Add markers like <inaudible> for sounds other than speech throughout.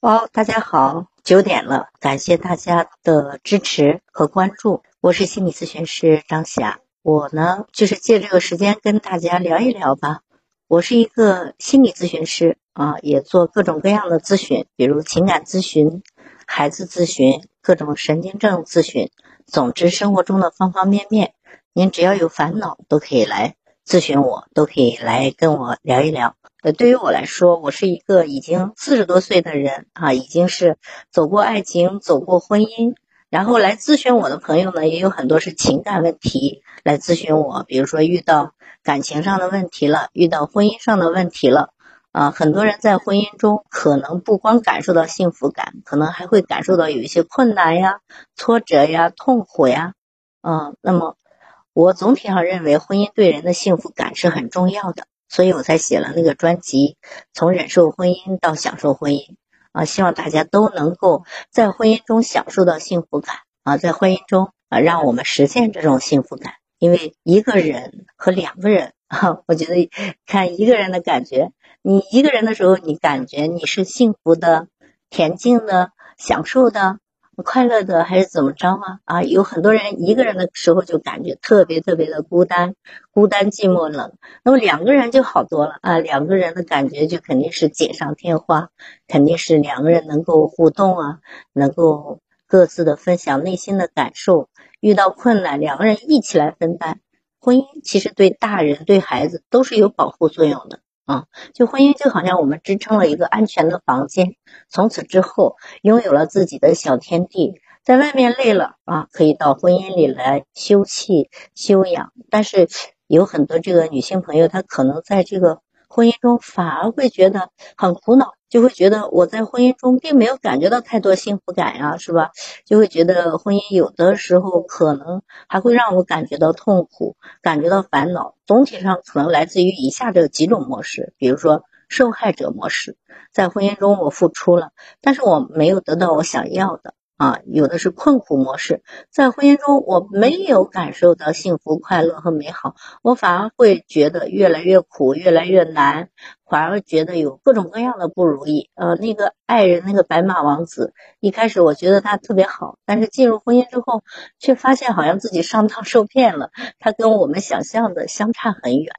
哦，大家好，九点了，感谢大家的支持和关注。我是心理咨询师张霞，我呢就是借这个时间跟大家聊一聊吧。我是一个心理咨询师啊，也做各种各样的咨询，比如情感咨询、孩子咨询、各种神经症咨询。总之，生活中的方方面面，您只要有烦恼都可以来咨询我，都可以来跟我聊一聊。呃，对于我来说，我是一个已经四十多岁的人啊，已经是走过爱情、走过婚姻，然后来咨询我的朋友呢，也有很多是情感问题来咨询我，比如说遇到感情上的问题了，遇到婚姻上的问题了，啊，很多人在婚姻中可能不光感受到幸福感，可能还会感受到有一些困难呀、挫折呀、痛苦呀，嗯，那么我总体上认为，婚姻对人的幸福感是很重要的。所以我才写了那个专辑，从忍受婚姻到享受婚姻啊，希望大家都能够在婚姻中享受到幸福感啊，在婚姻中啊，让我们实现这种幸福感。因为一个人和两个人 <laughs> 啊，我觉得看一个人的感觉，你一个人的时候，你感觉你是幸福的、恬静的、享受的。快乐的还是怎么着啊？啊，有很多人一个人的时候就感觉特别特别的孤单，孤单寂寞冷。那么两个人就好多了啊，两个人的感觉就肯定是锦上添花，肯定是两个人能够互动啊，能够各自的分享内心的感受。遇到困难，两个人一起来分担。婚姻其实对大人对孩子都是有保护作用的。啊，就婚姻就好像我们支撑了一个安全的房间，从此之后拥有了自己的小天地，在外面累了啊，可以到婚姻里来休憩休养。但是有很多这个女性朋友，她可能在这个婚姻中反而会觉得很苦恼。就会觉得我在婚姻中并没有感觉到太多幸福感呀，是吧？就会觉得婚姻有的时候可能还会让我感觉到痛苦，感觉到烦恼。总体上可能来自于以下这几种模式，比如说受害者模式，在婚姻中我付出了，但是我没有得到我想要的。啊，有的是困苦模式，在婚姻中我没有感受到幸福、快乐和美好，我反而会觉得越来越苦、越来越难，反而觉得有各种各样的不如意。呃，那个爱人，那个白马王子，一开始我觉得他特别好，但是进入婚姻之后，却发现好像自己上当受骗了，他跟我们想象的相差很远。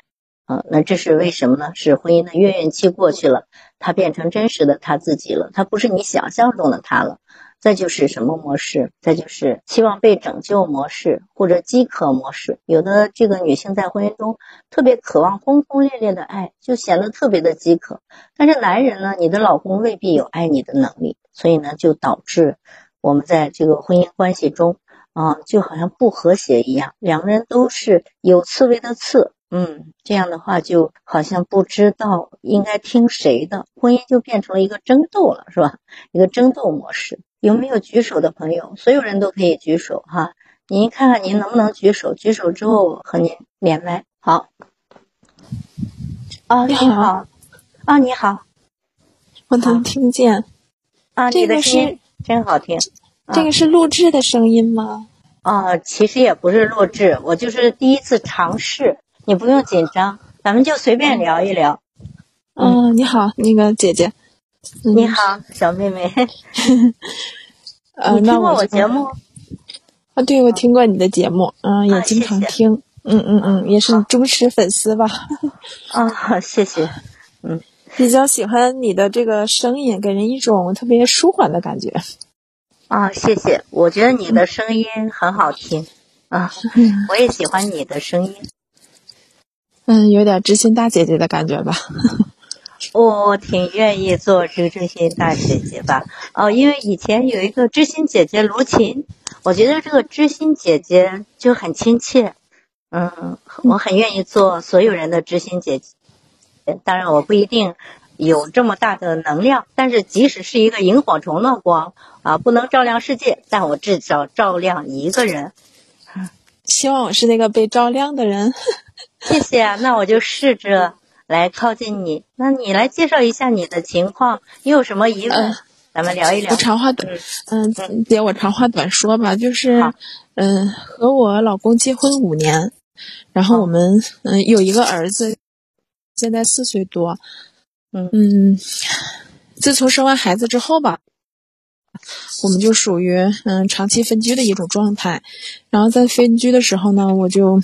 啊，那这是为什么呢？是婚姻的月圆期过去了，他变成真实的他自己了，他不是你想象中的他了。再就是什么模式？再就是期望被拯救模式，或者饥渴模式。有的这个女性在婚姻中特别渴望轰轰烈烈的爱，就显得特别的饥渴。但是男人呢，你的老公未必有爱你的能力，所以呢，就导致我们在这个婚姻关系中啊，就好像不和谐一样，两个人都是有刺猬的刺。嗯，这样的话就好像不知道应该听谁的，婚姻就变成了一个争斗了，是吧？一个争斗模式。有没有举手的朋友？所有人都可以举手哈。您看看您能不能举手？举手之后和您连麦。好。啊，你好。啊，你好。我能听见。啊，这个是真好听。这个是录制的声音吗？啊，其实也不是录制，我就是第一次尝试。你不用紧张，咱们就随便聊一聊。嗯，你好，那个姐姐。你好，小妹妹。<laughs> 呃，你听过我节目？啊，对，我听过你的节目，嗯，也经常听，嗯嗯嗯，也是忠实粉丝吧。啊，谢谢。嗯，比较喜欢你的这个声音，给人一种特别舒缓的感觉。啊，谢谢，我觉得你的声音很好听。啊，我也喜欢你的声音。嗯，有点知心大姐姐的感觉吧。<laughs> 我挺愿意做这个知心大姐姐吧，哦，因为以前有一个知心姐姐卢琴，我觉得这个知心姐姐就很亲切，嗯，我很愿意做所有人的知心姐姐。当然，我不一定有这么大的能量，但是即使是一个萤火虫的光啊，不能照亮世界，但我至少照亮一个人。希望我是那个被照亮的人。谢谢，那我就试着。来靠近你，那你来介绍一下你的情况，你有什么疑问？咱们聊一聊。我长话短，嗯，姐，我长话短说吧，就是，嗯，和我老公结婚五年，然后我们嗯有一个儿子，现在四岁多，嗯，自从生完孩子之后吧，我们就属于嗯长期分居的一种状态。然后在分居的时候呢，我就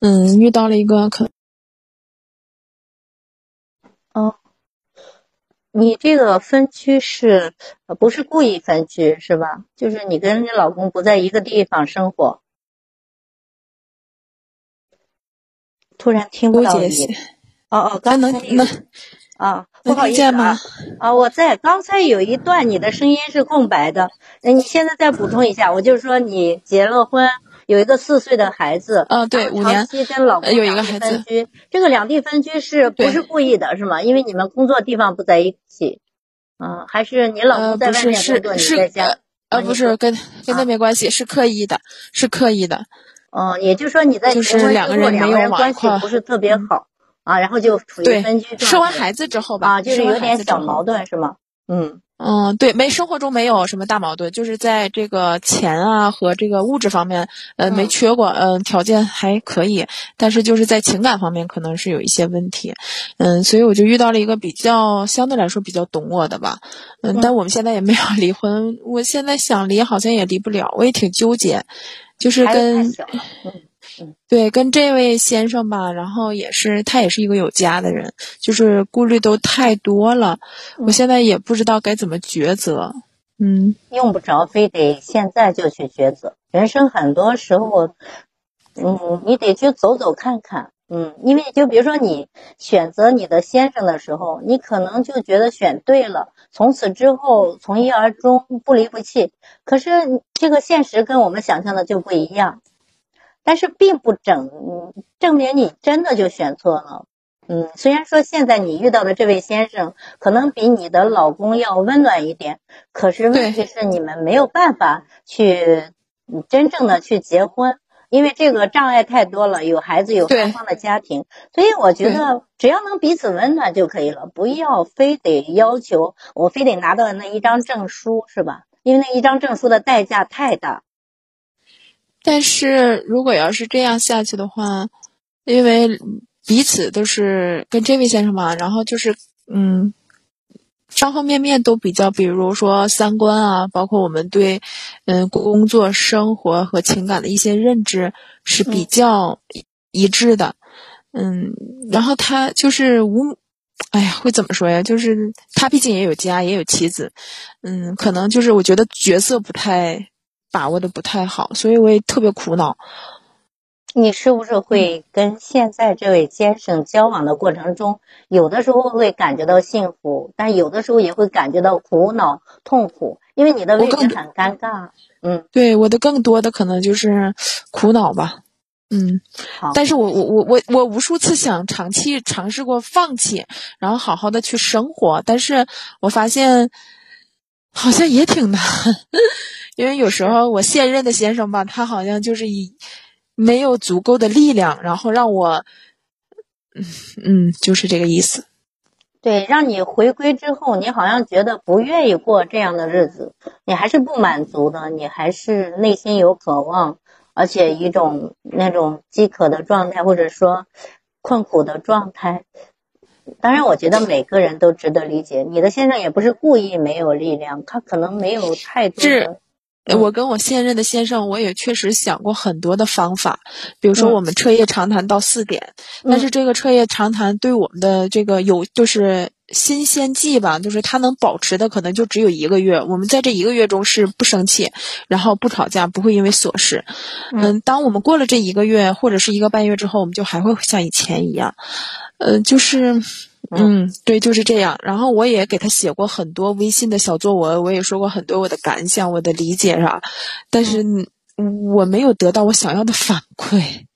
嗯遇到了一个可哦，你这个分居是不是故意分居是吧？就是你跟你老公不在一个地方生活。突然听不到你。哦哦，刚才能啊，不好意思啊啊，我在刚才有一段你的声音是空白的，那你现在再补充一下。我就是说你结了婚，有一个四岁的孩子，啊对，五年，长期跟老公有一个孩子分居，这个两地分居是不是故意的，是吗？因为你们工作地方不在一起，啊，还是你老公在外面工作，你在家？呃，不是，跟跟那没关系，是刻意的，是刻意的。哦，也就是说你在结婚之后两个人关系不是特别好啊，然后就处于分居状态。生完孩子之后吧，啊，就是有点小矛盾是吗？嗯嗯，对，没生活中没有什么大矛盾，就是在这个钱啊和这个物质方面，呃，没缺过，嗯，条件还可以，但是就是在情感方面可能是有一些问题，嗯，所以我就遇到了一个比较相对来说比较懂我的吧，嗯，但我们现在也没有离婚，我现在想离好像也离不了，我也挺纠结。就是跟，对，跟这位先生吧，然后也是他也是一个有家的人，就是顾虑都太多了，我现在也不知道该怎么抉择。嗯，用不着非得现在就去抉择，人生很多时候，嗯，你得去走走看看。嗯，因为就比如说你选择你的先生的时候，你可能就觉得选对了，从此之后从一而终，不离不弃。可是这个现实跟我们想象的就不一样，但是并不证证明你真的就选错了。嗯，虽然说现在你遇到的这位先生可能比你的老公要温暖一点，可是问题是你们没有办法去真正的去结婚。因为这个障碍太多了，有孩子，有双方的家庭，所以我觉得只要能彼此温暖就可以了，不要非得要求我非得拿到那一张证书，是吧？因为那一张证书的代价太大。但是如果要是这样下去的话，因为彼此都是跟这位先生嘛，然后就是嗯。方方面面都比较，比如说三观啊，包括我们对，嗯，工作、生活和情感的一些认知是比较一致的，嗯，然后他就是无，哎呀，会怎么说呀？就是他毕竟也有家，也有妻子，嗯，可能就是我觉得角色不太把握的不太好，所以我也特别苦恼。你是不是会跟现在这位先生交往的过程中，有的时候会感觉到幸福，但有的时候也会感觉到苦恼、痛苦，因为你的位置很尴尬。嗯，对，我的更多的可能就是苦恼吧。嗯，好。但是我我我我我无数次想长期尝试过放弃，然后好好的去生活，但是我发现好像也挺难，因为有时候我现任的先生吧，他好像就是以。没有足够的力量，然后让我，嗯嗯，就是这个意思。对，让你回归之后，你好像觉得不愿意过这样的日子，你还是不满足的，你还是内心有渴望，而且一种那种饥渴的状态，或者说困苦的状态。当然，我觉得每个人都值得理解。你的先生也不是故意没有力量，他可能没有太多的。我跟我现任的先生，我也确实想过很多的方法，比如说我们彻夜长谈到四点，但是这个彻夜长谈对我们的这个有就是新鲜剂吧，就是它能保持的可能就只有一个月。我们在这一个月中是不生气，然后不吵架，不会因为琐事。嗯，当我们过了这一个月或者是一个半月之后，我们就还会像以前一样，呃，就是。嗯，对，就是这样。然后我也给他写过很多微信的小作文，我也说过很多我的感想、我的理解啥，但是我没有得到我想要的反馈。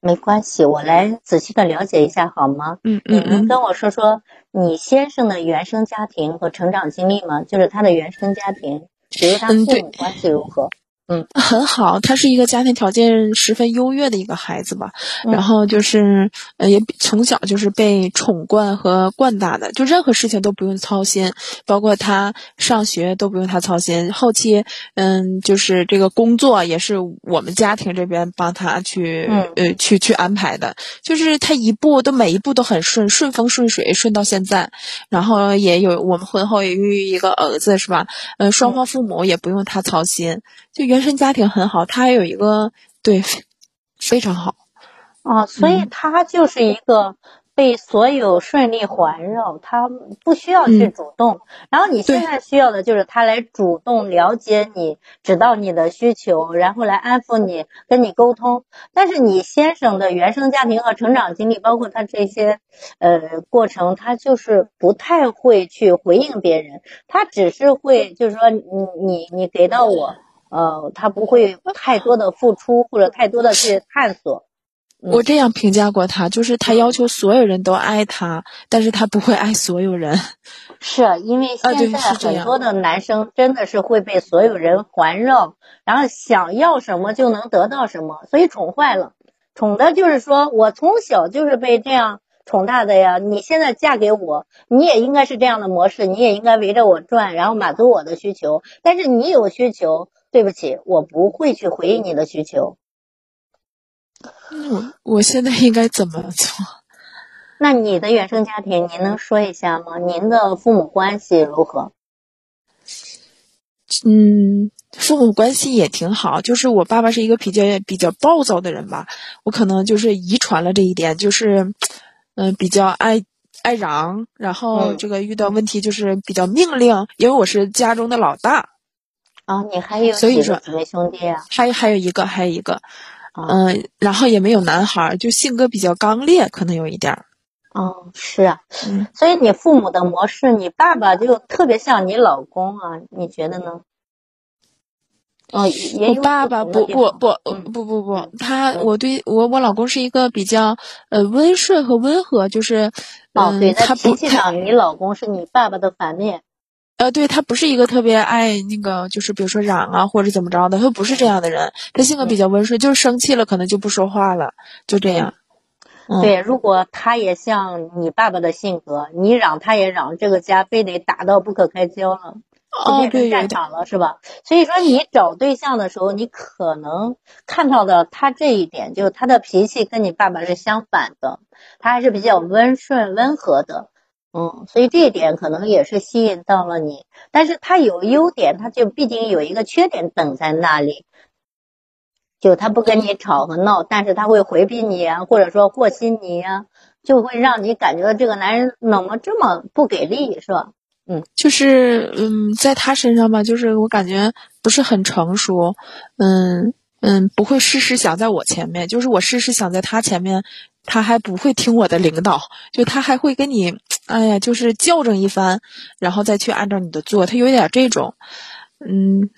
没关系，我来仔细的了解一下好吗？嗯嗯嗯。你能跟我说说你先生的原生家庭和成长经历吗？就是他的原生家庭，比如他父母关系如何？嗯，很好，他是一个家庭条件十分优越的一个孩子吧。嗯然后就是，呃，也从小就是被宠惯和惯大的，就任何事情都不用操心，包括他上学都不用他操心。后期，嗯，就是这个工作也是我们家庭这边帮他去，嗯呃，去去安排的。就是他一步都每一步都很顺，顺风顺水，顺到现在。然后也有我们婚后也育一个儿子，是吧？呃，双方父母也不用他操心，就原生家庭很好。他还有一个对，非非常好。啊，所以嗯他就是一个被所有顺利环绕，他不需要去嗯主动。然后你现在需要的就是他来主动了解你，知道你的需求，然后来安抚你，跟你沟通。但是你先生的原生家庭和成长经历，包括他这些呃过程，他就是不太会去回应别人，他只是会就是说你你你给到我。呃，他不会太多的付出或者太多的去探索，嗯我这样评价过他，就是他要求所有人都爱他，但是他不会爱所有人。是啊因为现在很多的男生真的是会被所有人环绕，然后想要什么就能得到什么，所以宠坏了。宠的就是说我从小就是被这样宠大的呀，你现在嫁给我，你也应该是这样的模式，你也应该围着我转，然后满足我的需求。但是你有需求，对不起，我不会去回应你的需求。我我现在应该怎么做？那你的原生家庭，您能说一下吗？您的父母关系如何？嗯，父母关系也挺好，就是我爸爸是一个比较比较暴躁的人吧，我可能就是遗传了这一点，就是，嗯、比较爱爱嚷，然后嗯这个遇到问题就是比较命令，因为我是家中的老大，啊，你还有所以说几个姊妹兄弟啊？还还有一个还有一个，啊嗯、然后也没有男孩儿，就性格比较刚烈，可能有一点儿，哦，是啊，嗯，所以你父母的模式，你爸爸就特别像你老公啊，你觉得呢？哦，也有我爸爸不不不嗯不不不嗯，他嗯我对我我老公是一个比较呃温顺和温和，就是哦，嗯对，在他不他脾气上，你老公是你爸爸的反面。呃对他不是一个特别爱那个就是比如说嚷啊或者怎么着的，他不是这样的人，他性格比较温顺，就是生气了可能就不说话了，就这样。嗯对，如果他也像你爸爸的性格，你嚷他也嚷，这个家非得打到不可开交了。哦对战场了，是吧？所以说你找对象的时候，你可能看到的他这一点，就是他的脾气跟你爸爸是相反的，他还是比较温顺温和的，嗯，所以这一点可能也是吸引到了你。但是他有优点，他就毕竟有一个缺点等在那里，就他不跟你吵和闹，但是他会回避你啊，或者说和稀泥啊，就会让你感觉到这个男人怎么这么不给力，是吧？嗯就是嗯，在他身上吧，就是我感觉不是很成熟，嗯嗯，不会事事想在我前面，就是我事事想在他前面，他还不会听我的领导，就他还会跟你，哎呀，就是校正一番，然后再去按照你的做，他有点这种，嗯，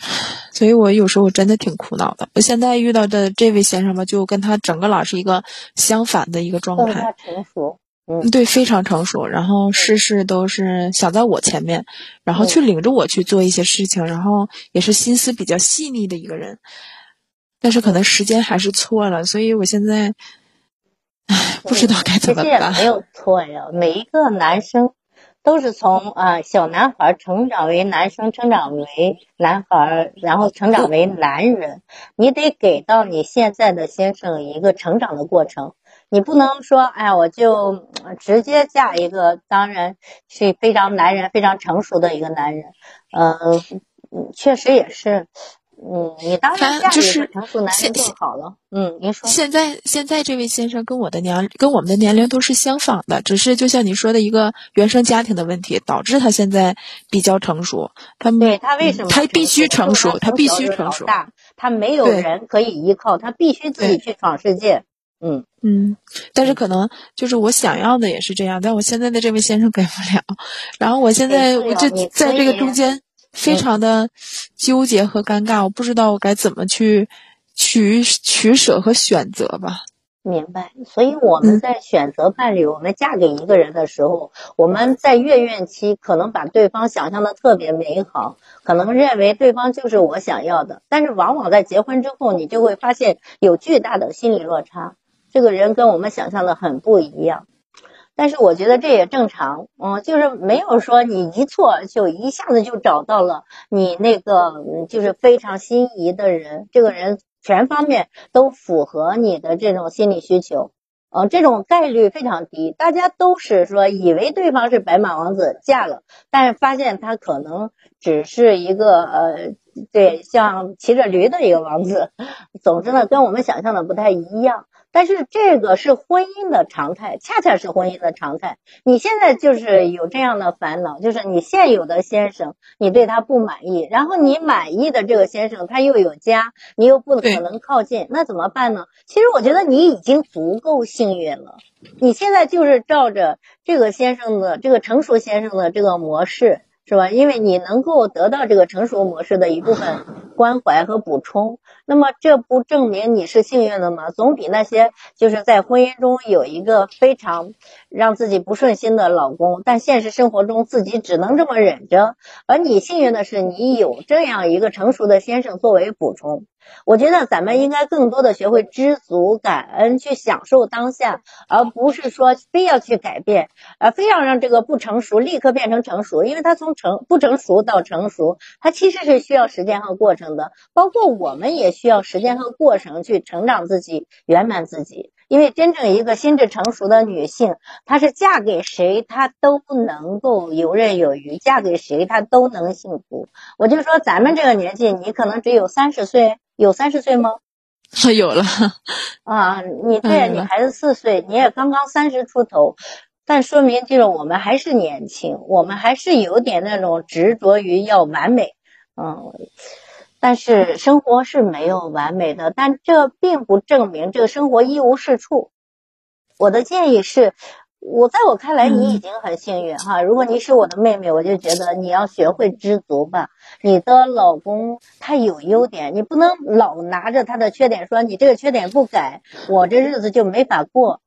所以我有时候真的挺苦恼的。我现在遇到的这位先生吧，就跟他整个老是一个相反的一个状态。成熟。嗯，对，非常成熟，然后事事都是想在我前面，然后嗯去领着我去做一些事情，然后也是心思比较细腻的一个人，但是可能时间还是错了，所以我现在，唉，<laughs> 不知道该怎么办没。有错呀，每一个男生都是从啊、小男孩成长为男生，成长为男孩，然后成长为男人。你得给到你现在的先生一个成长的过程。你不能说，哎，我就直接嫁一个，当然是非常男人、非常成熟的一个男人。嗯确实也是，嗯，你当然就是个成熟男人现好了。嗯，您说。现在现在这位先生跟我的年跟我们的年龄都是相仿的，只是就像你说的一个原生家庭的问题，导致他现在比较成熟。他对他为什么嗯他必须成熟，他他必须成熟。大，他没有人可以依靠，他必须自己去闯世界。嗯，嗯，但是可能就是我想要的也是这样，但我现在的这位先生给不了。然后我现在我就在这个中间非常的纠结和尴尬，我不知道我该怎么去取取舍和选择吧。明白，所以我们在选择伴侣，我们嫁给一个人的时候，我们在月圆期可能把对方想象的特别美好，可能认为对方就是我想要的，但是往往在结婚之后，你就会发现有巨大的心理落差，这个人跟我们想象的很不一样。但是我觉得这也正常，嗯，就是没有说你一错就一下子就找到了你那个就是非常心仪的人，这个人。全方面都符合你的这种心理需求，嗯，这种概率非常低。大家都是说以为对方是白马王子嫁了，但是发现他可能只是一个呃，对，像骑着驴的一个王子。总之呢，跟我们想象的不太一样。但是这个是婚姻的常态，恰恰是婚姻的常态。你现在就是有这样的烦恼，就是你现有的先生，你对他不满意，然后你满意的这个先生他又有家，你又不可能靠近，那怎么办呢？其实我觉得你已经足够幸运了。你现在就是照着这个先生的这个成熟先生的这个模式。是吧？因为你能够得到这个成熟模式的一部分关怀和补充，那么这不证明你是幸运的吗？总比那些就是在婚姻中有一个非常让自己不顺心的老公，但现实生活中自己只能这么忍着，而你幸运的是你有这样一个成熟的先生作为补充。我觉得咱们应该更多的学会知足、感恩，去享受当下，而不是说非要去改变，呃，非要让这个不成熟立刻变成成熟，因为它从成不成熟到成熟，它其实是需要时间和过程的。包括我们也需要时间和过程去成长自己、圆满自己。因为真正一个心智成熟的女性，她是嫁给谁她都能够游刃有余，嫁给谁她都能幸福。我就说咱们这个年纪，你可能只有三十岁。有三十岁吗？<laughs> 有了啊！你对你孩子四岁，你也刚刚三十出头，但说明就是我们还是年轻，我们还是有点那种执着于要完美，嗯。但是生活是没有完美的，但这并不证明这个生活一无是处。我的建议是。我在我看来，你已经很幸运哈。如果你是我的妹妹，我就觉得你要学会知足吧。你的老公他有优点，你不能老拿着他的缺点说你这个缺点不改，我这日子就没法过。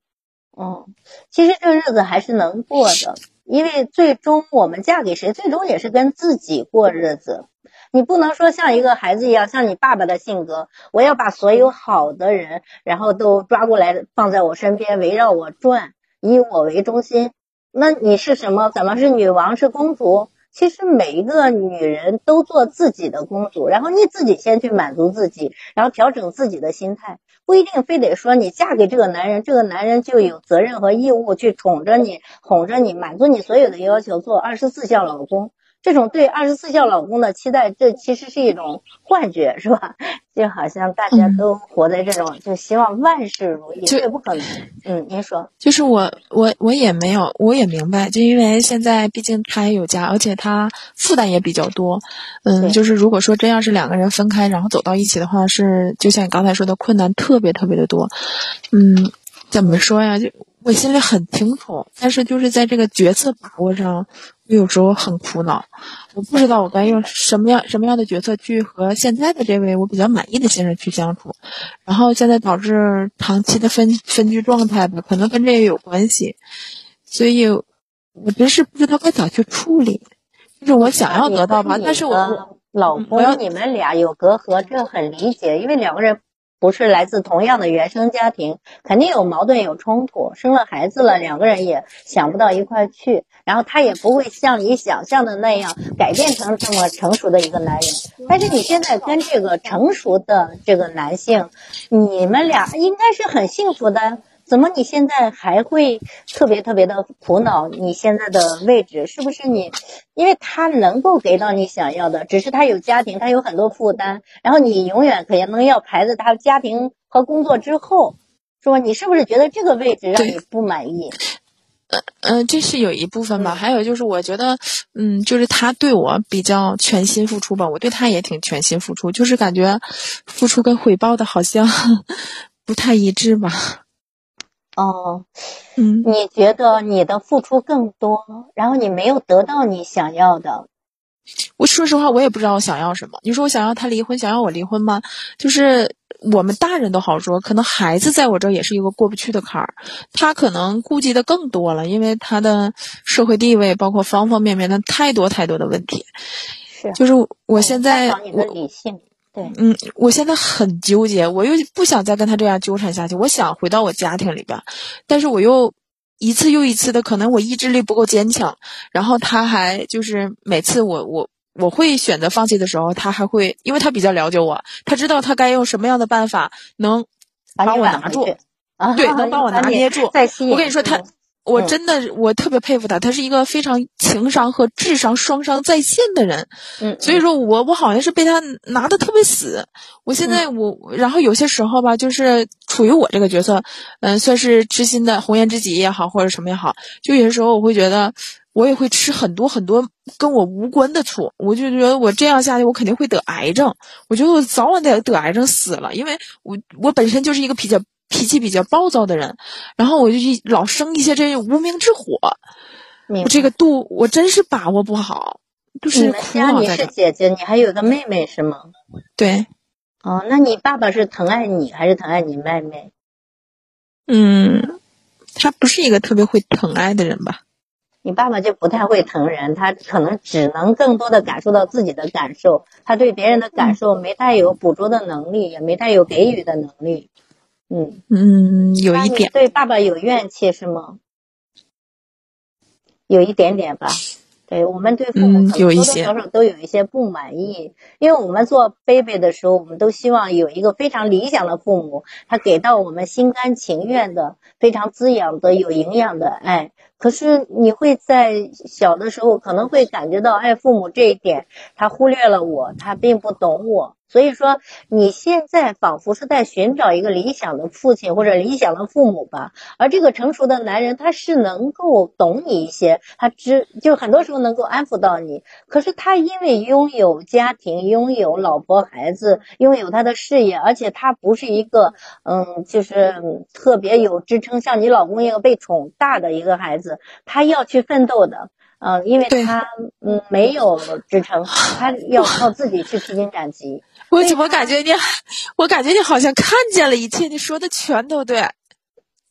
嗯，其实这日子还是能过的，因为最终我们嫁给谁，最终也是跟自己过日子。你不能说像一个孩子一样，像你爸爸的性格，我要把所有好的人，然后都抓过来放在我身边，围绕我转。以我为中心，那你是什么？怎么是女王？是公主？其实每一个女人都做自己的公主，然后你自己先去满足自己，然后调整自己的心态，不一定非得说你嫁给这个男人，这个男人就有责任和义务去宠着你、哄着你、满足你所有的要求，做二十四孝老公。这种对二十四孝老公的期待，这其实是一种幻觉，是吧？就好像大家都活在这种，就希望万事如意，这不可能。嗯，您说，就是我，我，我也没有，我也明白，就因为现在毕竟他也有家，而且他负担也比较多。嗯，就是如果说真要是两个人分开，然后走到一起的话，是就像你刚才说的，困难特别特别的多。嗯，怎么说呀？就我心里很清楚，但是就是在这个决策把握上。我有时候很苦恼，我不知道我该用什么样什么样的决策去和现在的这位我比较满意的先生去相处，然后现在导致长期的分分居状态吧，可能跟这也有关系，所以我真是不知道该咋去处理。就是我想要得到吧，但是我老公你们俩有隔阂，这很理解，因为两个人。不是来自同样的原生家庭，肯定有矛盾有冲突。生了孩子了，两个人也想不到一块去，然后他也不会像你想象的那样改变成这么成熟的一个男人。但是你现在跟这个成熟的这个男性，你们俩应该是很幸福的。怎么你现在还会特别特别的苦恼？你现在的位置是不是你？因为他能够给到你想要的，只是他有家庭，他有很多负担，然后你永远可能要排在他家庭和工作之后，是吧？你是不是觉得这个位置让你不满意？呃嗯，这是有一部分吧。还有就是，我觉得，嗯，就是他对我比较全心付出吧，我对他也挺全心付出，就是感觉付出跟回报的好像 <laughs> 不太一致吧。哦，嗯，你觉得你的付出更多，然后你没有得到你想要的。我说实话，我也不知道我想要什么。你说我想要他离婚，想要我离婚吗？就是我们大人都好说，可能孩子在我这儿也是一个过不去的坎儿，他可能顾及的更多了，因为他的社会地位，包括方方面面，的太多太多的问题。是，就是我现在我理性，对，嗯，我现在很纠结，我又不想再跟他这样纠缠下去，我想回到我家庭里边，但是我又一次又一次的，可能我意志力不够坚强，然后他还就是每次我我。我会选择放弃的时候，他还会，因为他比较了解我，他知道他该用什么样的办法能把我拿住，对，能把我拿捏住。<laughs> 我跟你说，他，我真的，我特别佩服他，他是一个非常情商和智商双商在线的人。嗯，所以说我我好像是被他拿的特别死。我现在我，然后有些时候吧，就是处于我这个角色，嗯，算是知心的红颜知己也好，或者什么也好，就有些时候我会觉得。我也会吃很多很多跟我无关的醋，我就觉得我这样下去，我肯定会得癌症。我觉得我早晚得得癌症死了，因为我我本身就是一个比较脾气比较暴躁的人，然后我就一老生一些这无名之火。我这个度我真是把握不好，就是苦恼在你是姐姐，你还有个妹妹是吗？对。哦，那你爸爸是疼爱你还是疼爱你妹妹？嗯，他不是一个特别会疼爱的人吧。你爸爸就不太会疼人，他可能只能更多的感受到自己的感受，他对别人的感受没带有捕捉的能力，也没带有给予的能力。嗯嗯嗯，有一点。对爸爸有怨气是吗？有一点点吧。对我们对父母多多少少都有一些不满意，因为我们做 baby 的时候，我们都希望有一个非常理想的父母，他给到我们心甘情愿的、非常滋养的、有营养的爱。可是你会在小的时候可能会感觉到爱父母这一点，他忽略了我，他并不懂我。所以说，你现在仿佛是在寻找一个理想的父亲或者理想的父母吧。而这个成熟的男人，他是能够懂你一些，他知就很多时候能够安抚到你。可是他因为拥有家庭、拥有老婆孩子、拥有他的事业，而且他不是一个嗯，就是特别有支撑，像你老公一个被宠大的一个孩子，他要去奋斗的。嗯，因为他嗯没有支撑，他要靠自己去披荆斩棘。<laughs> 我怎么感觉你，我感觉你好像看见了一切，你说的全都对，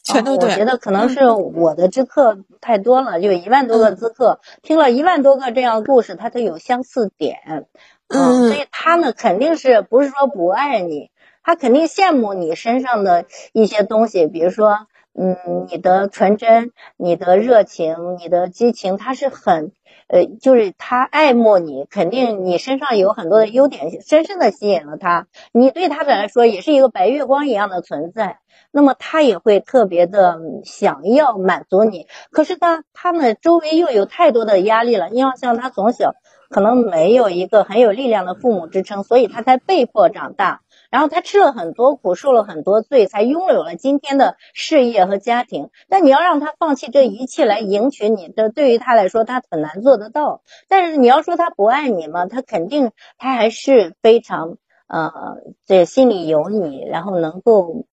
全都对。我觉得可能是我的知客太多了，就一万多个知客，听了一万多个这样的故事，他都有相似点。嗯，所以他呢，肯定是不是说不爱你，他肯定羡慕你身上的一些东西，比如说。嗯，你的纯真，你的热情，你的激情，他是很，呃，就是他爱慕你，肯定你身上有很多的优点，深深的吸引了他。你对他来说也是一个白月光一样的存在，那么他也会特别的想要满足你。可是他他们周围又有太多的压力了，你要像他从小可能没有一个很有力量的父母支撑，所以他才被迫长大。然后他吃了很多苦，受了很多罪，才拥有了今天的事业和家庭。但你要让他放弃这一切来迎娶你，这对于他来说他很难做得到。但是你要说他不爱你吗？他肯定他还是非常呃，这心里有你，然后能够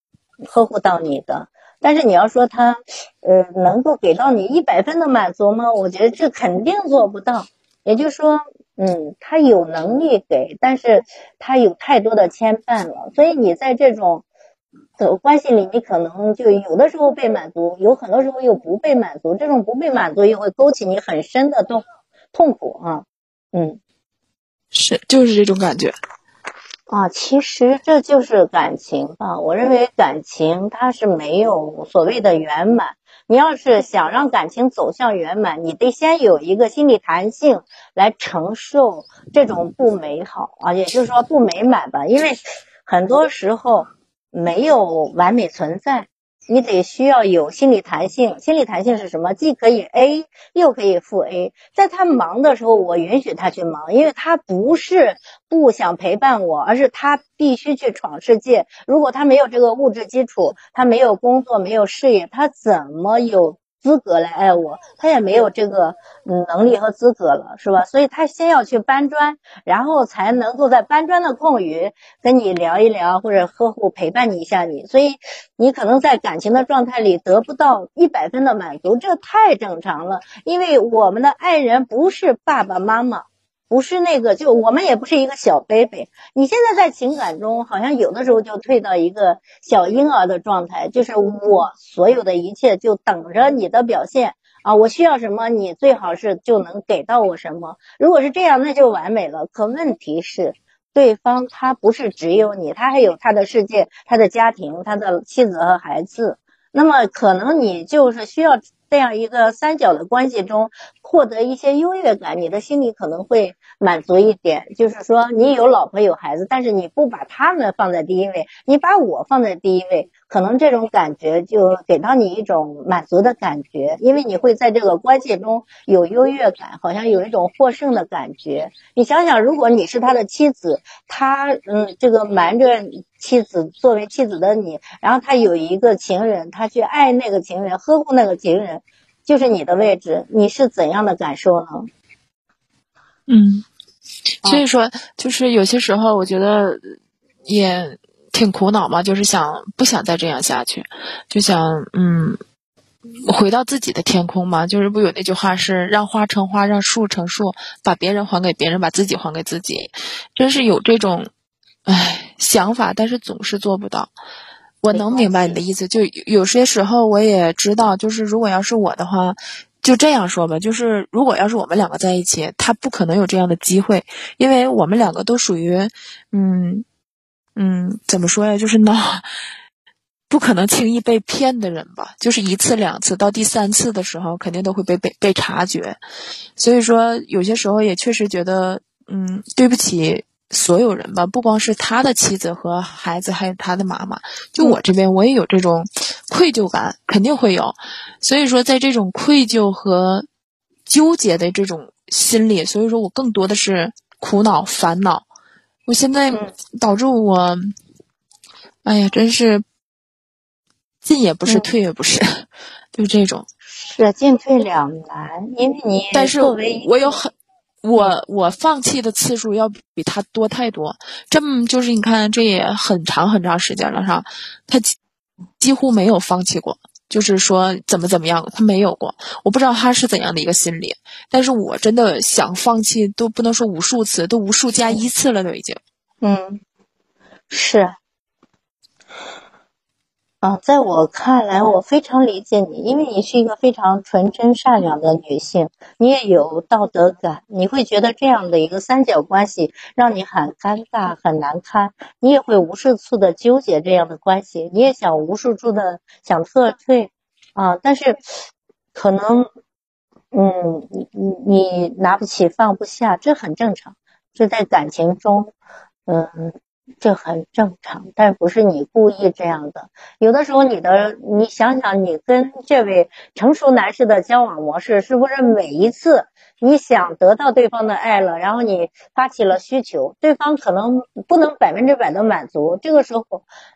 呵护到你的。但是你要说他呃能够给到你一百分的满足吗？我觉得这肯定做不到。也就是说。嗯，他有能力给，但是他有太多的牵绊了，所以你在这种的关系里，你可能就有的时候被满足，有很多时候又不被满足，这种不被满足又会勾起你很深的痛痛苦啊。嗯，是，就是这种感觉啊。其实这就是感情啊，我认为感情它是没有所谓的圆满。你要是想让感情走向圆满，你得先有一个心理弹性来承受这种不美好啊，也就是说不美满吧，因为很多时候没有完美存在。你得需要有心理弹性，心理弹性是什么？既可以 A 又可以负 A。在他忙的时候，我允许他去忙，因为他不是不想陪伴我，而是他必须去闯世界。如果他没有这个物质基础，他没有工作，没有事业，他怎么有？资格来爱我，他也没有这个能力和资格了，是吧？所以他先要去搬砖，然后才能够在搬砖的空余跟你聊一聊，或者呵护陪伴你一下你。所以你可能在感情的状态里得不到一百分的满足，这太正常了。因为我们的爱人不是爸爸妈妈，不是那个，就我们也不是一个小 baby。你现在在情感中，好像有的时候就退到一个小婴儿的状态，就是我所有的一切就等着你的表现啊！我需要什么，你最好是就能给到我什么。如果是这样，那就完美了。可问题是，对方他不是只有你，他还有他的世界、他的家庭、他的妻子和孩子。那么可能你就是需要。这样一个三角的关系中，获得一些优越感，你的心里可能会满足一点。就是说，你有老婆有孩子，但是你不把他们放在第一位，你把我放在第一位，可能这种感觉就给到你一种满足的感觉，因为你会在这个关系中有优越感，好像有一种获胜的感觉。你想想，如果你是他的妻子，他嗯，这个瞒着。妻子作为妻子的你，然后他有一个情人，他去爱那个情人，呵护那个情人，就是你的位置，你是怎样的感受呢？嗯，所以说，就是有些时候，我觉得也挺苦恼嘛，就是想不想再这样下去，就想嗯，回到自己的天空嘛。就是不有那句话是“让花成花，让树成树，把别人还给别人，把自己还给自己”，真是有这种。唉，想法，但是总是做不到。我能明白你的意思，就有些时候我也知道，就是如果要是我的话，就这样说吧，就是如果要是我们两个在一起，他不可能有这样的机会，因为我们两个都属于，嗯嗯，怎么说呀？就是呢，不可能轻易被骗的人吧？就是一次两次，到第三次的时候，肯定都会被被被察觉。所以说，有些时候也确实觉得，嗯，对不起。所有人吧，不光是他的妻子和孩子，还有他的妈妈。就我这边，我也有这种愧疚感，肯定会有。所以说，在这种愧疚和纠结的这种心理，所以说我更多的是苦恼、烦恼。我现在导致我，哎呀，真是进也不是，退也不是，<laughs> 就这种。是进退两难，因为你但是我有很。我我放弃的次数要比他多太多，这么就是你看，这也很长很长时间了，是吧？他几乎没有放弃过，就是说怎么怎么样，他没有过。我不知道他是怎样的一个心理，但是我真的想放弃，都不能说无数次，都无数加一次了，都已经。嗯，是。啊，在我看来，我非常理解你，因为你是一个非常纯真善良的女性，你也有道德感，你会觉得这样的一个三角关系让你很尴尬、很难堪，你也会无数次的纠结这样的关系，你也想无数次的想撤退，啊，但是可能，嗯，你你你拿不起放不下，这很正常，这在感情中，嗯。这很正常，但不是你故意这样的。有的时候，你的你想想，你跟这位成熟男士的交往模式，是不是每一次你想得到对方的爱了，然后你发起了需求，对方可能不能百分之百的满足，这个时候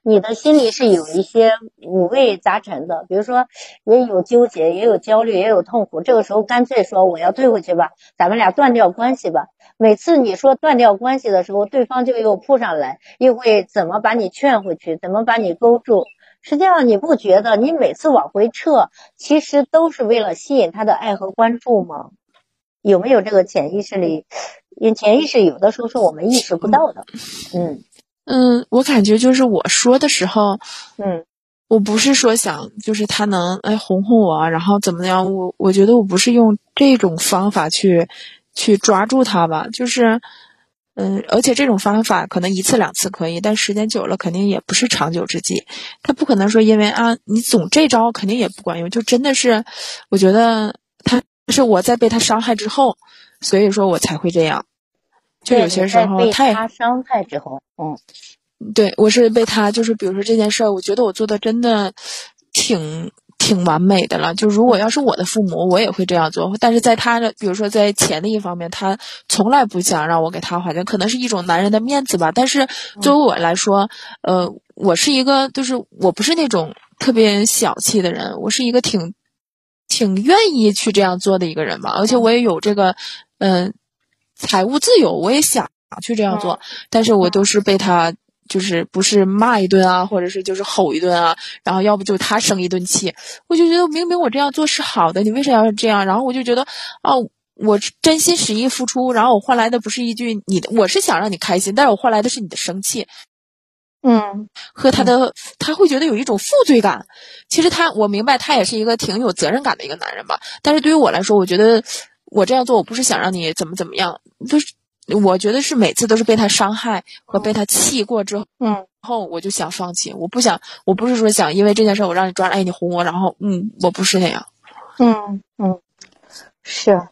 你的心里是有一些五味杂陈的，比如说也有纠结，也有焦虑，也有痛苦。这个时候干脆说我要退回去吧，咱们俩断掉关系吧。每次你说断掉关系的时候，对方就又扑上来，又会怎么把你劝回去，怎么把你勾住？实际上，你不觉得你每次往回撤，其实都是为了吸引他的爱和关注吗？有没有这个潜意识里？因为潜意识有的时候是我们意识不到的。嗯嗯，我感觉就是我说的时候，嗯，我不是说想就是他能哎哄哄我，然后怎么样？我我觉得我不是用这种方法去。去抓住他吧，就是，嗯，而且这种方法可能一次两次可以，但时间久了肯定也不是长久之计。他不可能说因为啊，你总这招肯定也不管用。就真的是，我觉得他是我在被他伤害之后，所以说我才会这样。就有些时候太他伤害之后，嗯，对我是被他就是比如说这件事儿，我觉得我做的真的挺。挺完美的了，就如果要是我的父母，我也会这样做。但是在他的，比如说在钱的一方面，他从来不想让我给他花钱，可能是一种男人的面子吧。但是作为我来说，呃，我是一个，就是我不是那种特别小气的人，我是一个挺挺愿意去这样做的一个人吧。而且我也有这个，嗯，财务自由，我也想去这样做，但是我都是被他。就是不是骂一顿啊，或者是就是吼一顿啊，然后要不就他生一顿气，我就觉得明明我这样做是好的，你为啥要这样？然后我就觉得，啊，我真心实意付出，然后我换来的不是一句你的，我是想让你开心，但是我换来的是你的生气。嗯，和他的他会觉得有一种负罪感。其实他我明白他也是一个挺有责任感的一个男人吧。但是对于我来说，我觉得我这样做我不是想让你怎么怎么样，就是我觉得是每次都是被他伤害和被他气过之后，嗯，后我就想放弃。我不想，我不是说想因为这件事我让你抓，哎，你哄我，然后嗯，我不是那样。嗯嗯，是，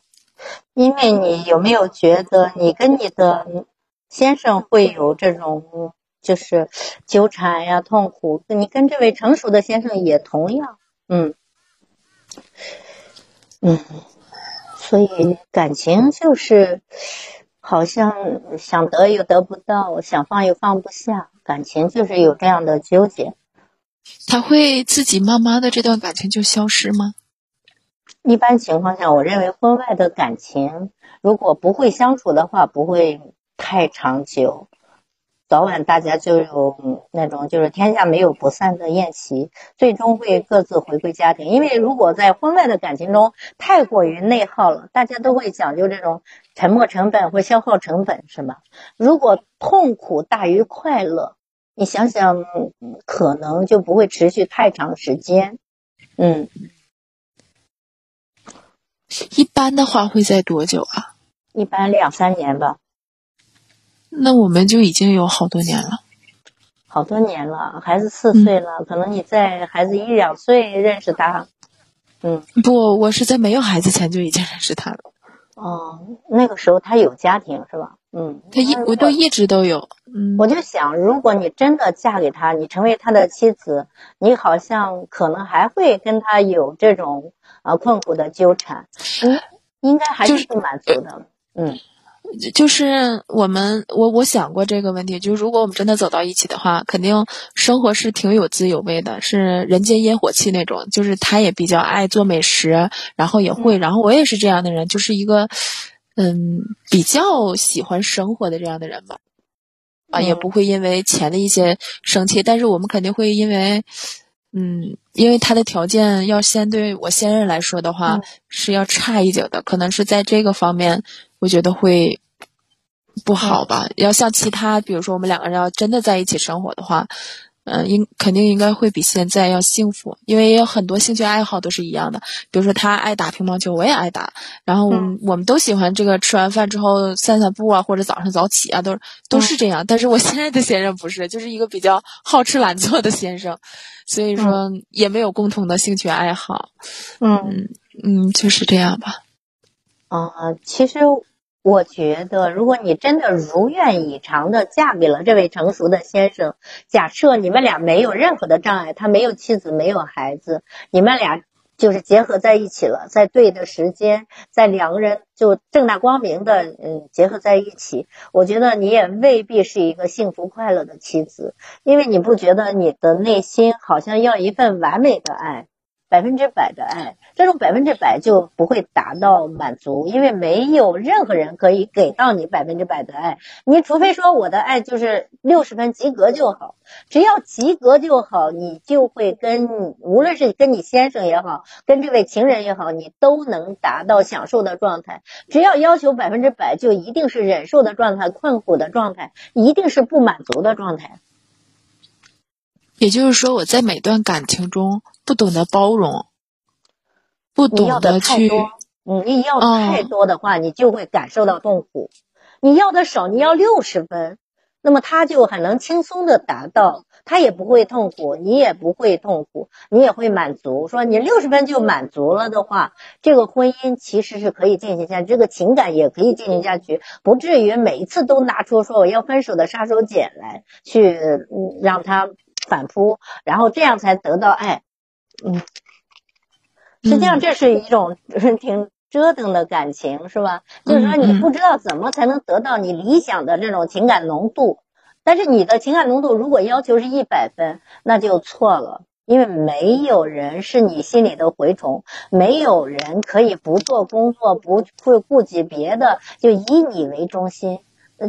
因为你有没有觉得你跟你的先生会有这种？就是纠缠呀，痛苦。你跟这位成熟的先生也同样，嗯嗯，所以感情就是好像想得又得不到，想放又放不下，感情就是有这样的纠结。他会自己慢慢的这段感情就消失吗？一般情况下，我认为婚外的感情如果不会相处的话，不会太长久。早晚大家就有那种，就是天下没有不散的宴席，最终会各自回归家庭。因为如果在婚外的感情中太过于内耗了，大家都会讲究这种沉没成本或消耗成本，是吗？如果痛苦大于快乐，你想想，可能就不会持续太长时间。嗯，一般的话会在多久啊？一般两三年吧。那我们就已经有好多年了，好多年了。孩子四岁了，可能你在孩子一两岁认识他。嗯，不，我是在没有孩子前就已经认识他了。哦，那个时候他有家庭是吧？嗯，他一我都一直都有。嗯，我就想，如果你真的嫁给他，你成为他的妻子，你好像可能还会跟他有这种啊困苦的纠缠。嗯，应该还是不满足的。嗯。就是我们，我我想过这个问题，就是如果我们真的走到一起的话，肯定生活是挺有滋有味的，是人间烟火气那种。就是他也比较爱做美食，然后也会，然后我也是这样的人，就是一个嗯比较喜欢生活的这样的人吧。啊，也不会因为钱的一些生气，但是我们肯定会因为，嗯，因为他的条件要先对我现任来说的话是要差一点的，可能是在这个方面。我觉得会不好吧？要像其他，比如说我们两个人要真的在一起生活的话，嗯，应肯定应该会比现在要幸福，因为也有很多兴趣爱好都是一样的。比如说他爱打乒乓球，我也爱打，然后我们都喜欢这个吃完饭之后散散步啊，或者早上早起啊，都都是这样。但是我现在的先生不是，就是一个比较好吃懒做的先生，所以说也没有共同的兴趣爱好。嗯嗯，就是这样吧。啊，其实。我觉得，如果你真的如愿以偿的嫁给了这位成熟的先生，假设你们俩没有任何的障碍，他没有妻子，没有孩子，你们俩就是结合在一起了，在对的时间，在两个人就正大光明的嗯结合在一起，我觉得你也未必是一个幸福快乐的妻子，因为你不觉得你的内心好像要一份完美的爱。百分之百的爱，这种百分之百就不会达到满足，因为没有任何人可以给到你百分之百的爱。你除非说我的爱就是六十分及格就好，只要及格就好，你就会跟无论是跟你先生也好，跟这位情人也好，你都能达到享受的状态。只要要求百分之百，就一定是忍受的状态、困苦的状态，一定是不满足的状态。也就是说，我在每段感情中不懂得包容，不懂得去，你要太多的话，你就会感受到痛苦。你要的少，你要六十分，那么他就很能轻松的达到，他也不会痛苦，你也不会痛苦，你也会满足。说你六十分就满足了的话，这个婚姻其实是可以进行下去，这个情感也可以进行下去，不至于每一次都拿出说我要分手的杀手锏来去让他。反扑，然后这样才得到爱。嗯，实际上这是一种挺折腾的感情，是吧？就是说你不知道怎么才能得到你理想的这种情感浓度。但是你的情感浓度如果要求是一百分，那就错了，因为没有人是你心里的蛔虫，没有人可以不做工作，不会顾及别的，就以你为中心。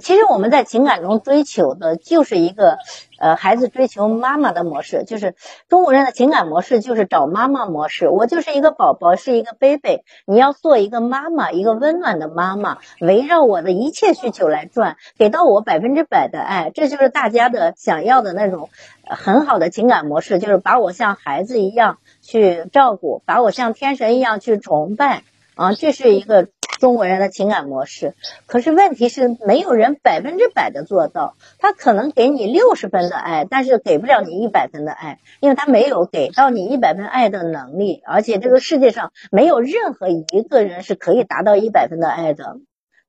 其实我们在情感中追求的就是一个，呃，孩子追求妈妈的模式，就是中国人的情感模式就是找妈妈模式。我就是一个宝宝，是一个 baby，你要做一个妈妈，一个温暖的妈妈，围绕我的一切需求来转，给到我百分之百的爱，这就是大家的想要的那种很好的情感模式，就是把我像孩子一样去照顾，把我像天神一样去崇拜啊，这是一个。中国人的情感模式，可是问题是没有人百分之百的做到。他可能给你六十分的爱，但是给不了你一百分的爱，因为他没有给到你一百分爱的能力。而且这个世界上没有任何一个人是可以达到一百分的爱的，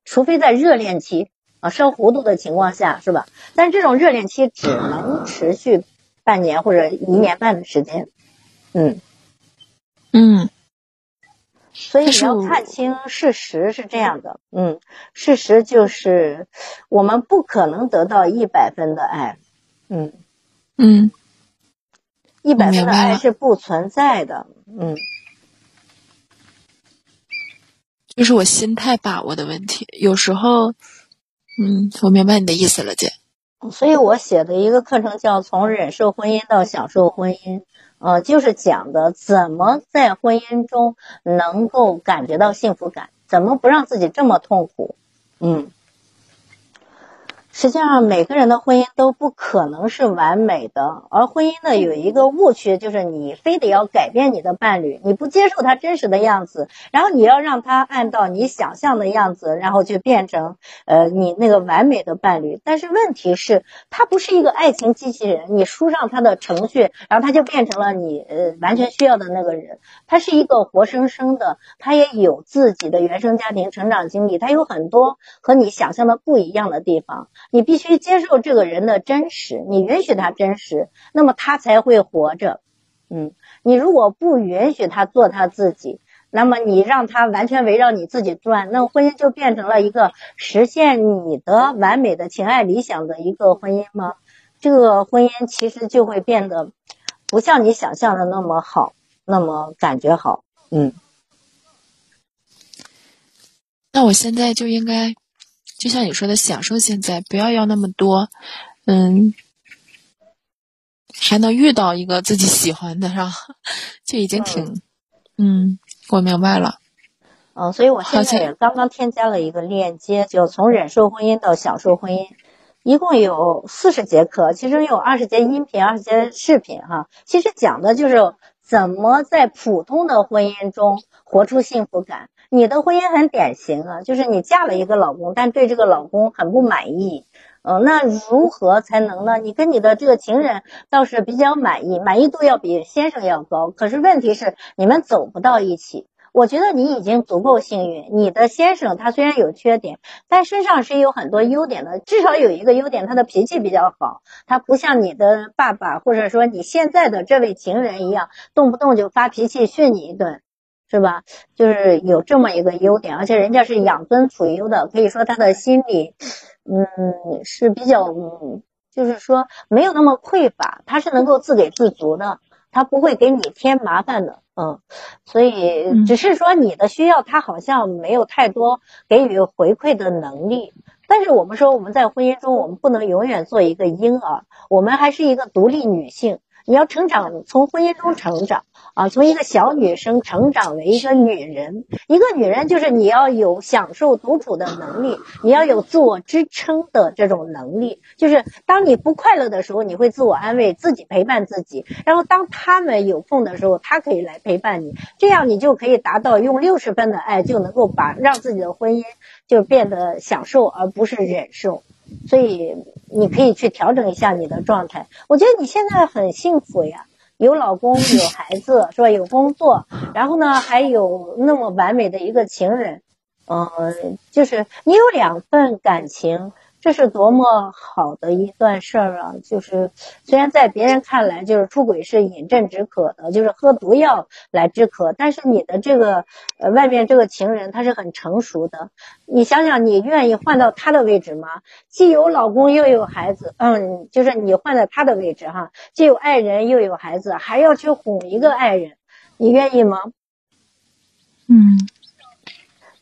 除非在热恋期啊烧糊涂的情况下，是吧？但这种热恋期只能持续半年或者一年半的时间。嗯嗯。所以你要看清事实是这样的，嗯，事实就是我们不可能得到一百分的爱，嗯嗯，一百分的爱是不存在的，嗯，就是我心态把握的问题，有时候，嗯，我明白你的意思了，姐。所以我写的一个课程叫《从忍受婚姻到享受婚姻》。呃，就是讲的怎么在婚姻中能够感觉到幸福感，怎么不让自己这么痛苦，嗯。实际上，每个人的婚姻都不可能是完美的。而婚姻呢，有一个误区，就是你非得要改变你的伴侣，你不接受他真实的样子，然后你要让他按照你想象的样子，然后就变成呃你那个完美的伴侣。但是问题是，他不是一个爱情机器人，你输上他的程序，然后他就变成了你呃完全需要的那个人。他是一个活生生的，他也有自己的原生家庭成长经历，他有很多和你想象的不一样的地方。你必须接受这个人的真实，你允许他真实，那么他才会活着。嗯，你如果不允许他做他自己，那么你让他完全围绕你自己转，那婚姻就变成了一个实现你的完美的情爱理想的一个婚姻吗？这个婚姻其实就会变得不像你想象的那么好，那么感觉好。嗯，那我现在就应该。就像你说的，享受现在，不要要那么多，嗯，还能遇到一个自己喜欢的，是吧？就已经挺，嗯，我明白了。嗯，所以我现在也刚刚添加了一个链接，就从忍受婚姻到享受婚姻，一共有四十节课，其中有二十节音频，二十节视频，哈，其实讲的就是怎么在普通的婚姻中活出幸福感。你的婚姻很典型啊，就是你嫁了一个老公，但对这个老公很不满意，嗯，那如何才能呢？你跟你的这个情人倒是比较满意，满意度要比先生要高，可是问题是你们走不到一起。我觉得你已经足够幸运，你的先生他虽然有缺点，但身上是有很多优点的，至少有一个优点，他的脾气比较好，他不像你的爸爸或者说你现在的这位情人一样，动不动就发脾气训你一顿。是吧？就是有这么一个优点，而且人家是养尊处优的，可以说他的心理，嗯，是比较，就是说没有那么匮乏，他是能够自给自足的，他不会给你添麻烦的，嗯，所以只是说你的需要，他好像没有太多给予回馈的能力。但是我们说我们在婚姻中，我们不能永远做一个婴儿，我们还是一个独立女性。你要成长，从婚姻中成长啊，从一个小女生成长为一个女人。一个女人就是你要有享受独处的能力，你要有自我支撑的这种能力。就是当你不快乐的时候，你会自我安慰，自己陪伴自己。然后当他们有空的时候，他可以来陪伴你，这样你就可以达到用六十分的爱就能够把让自己的婚姻就变得享受，而不是忍受。所以你可以去调整一下你的状态。我觉得你现在很幸福呀，有老公，<laughs> 有孩子，是吧？有工作，然后呢，还有那么完美的一个情人，嗯，就是你有两份感情。这是多么好的一段事儿啊！就是虽然在别人看来，就是出轨是饮鸩止渴的，就是喝毒药来止渴，但是你的这个呃外面这个情人他是很成熟的。你想想，你愿意换到他的位置吗？既有老公又有孩子，嗯，就是你换在他的位置哈，既有爱人又有孩子，还要去哄一个爱人，你愿意吗？嗯。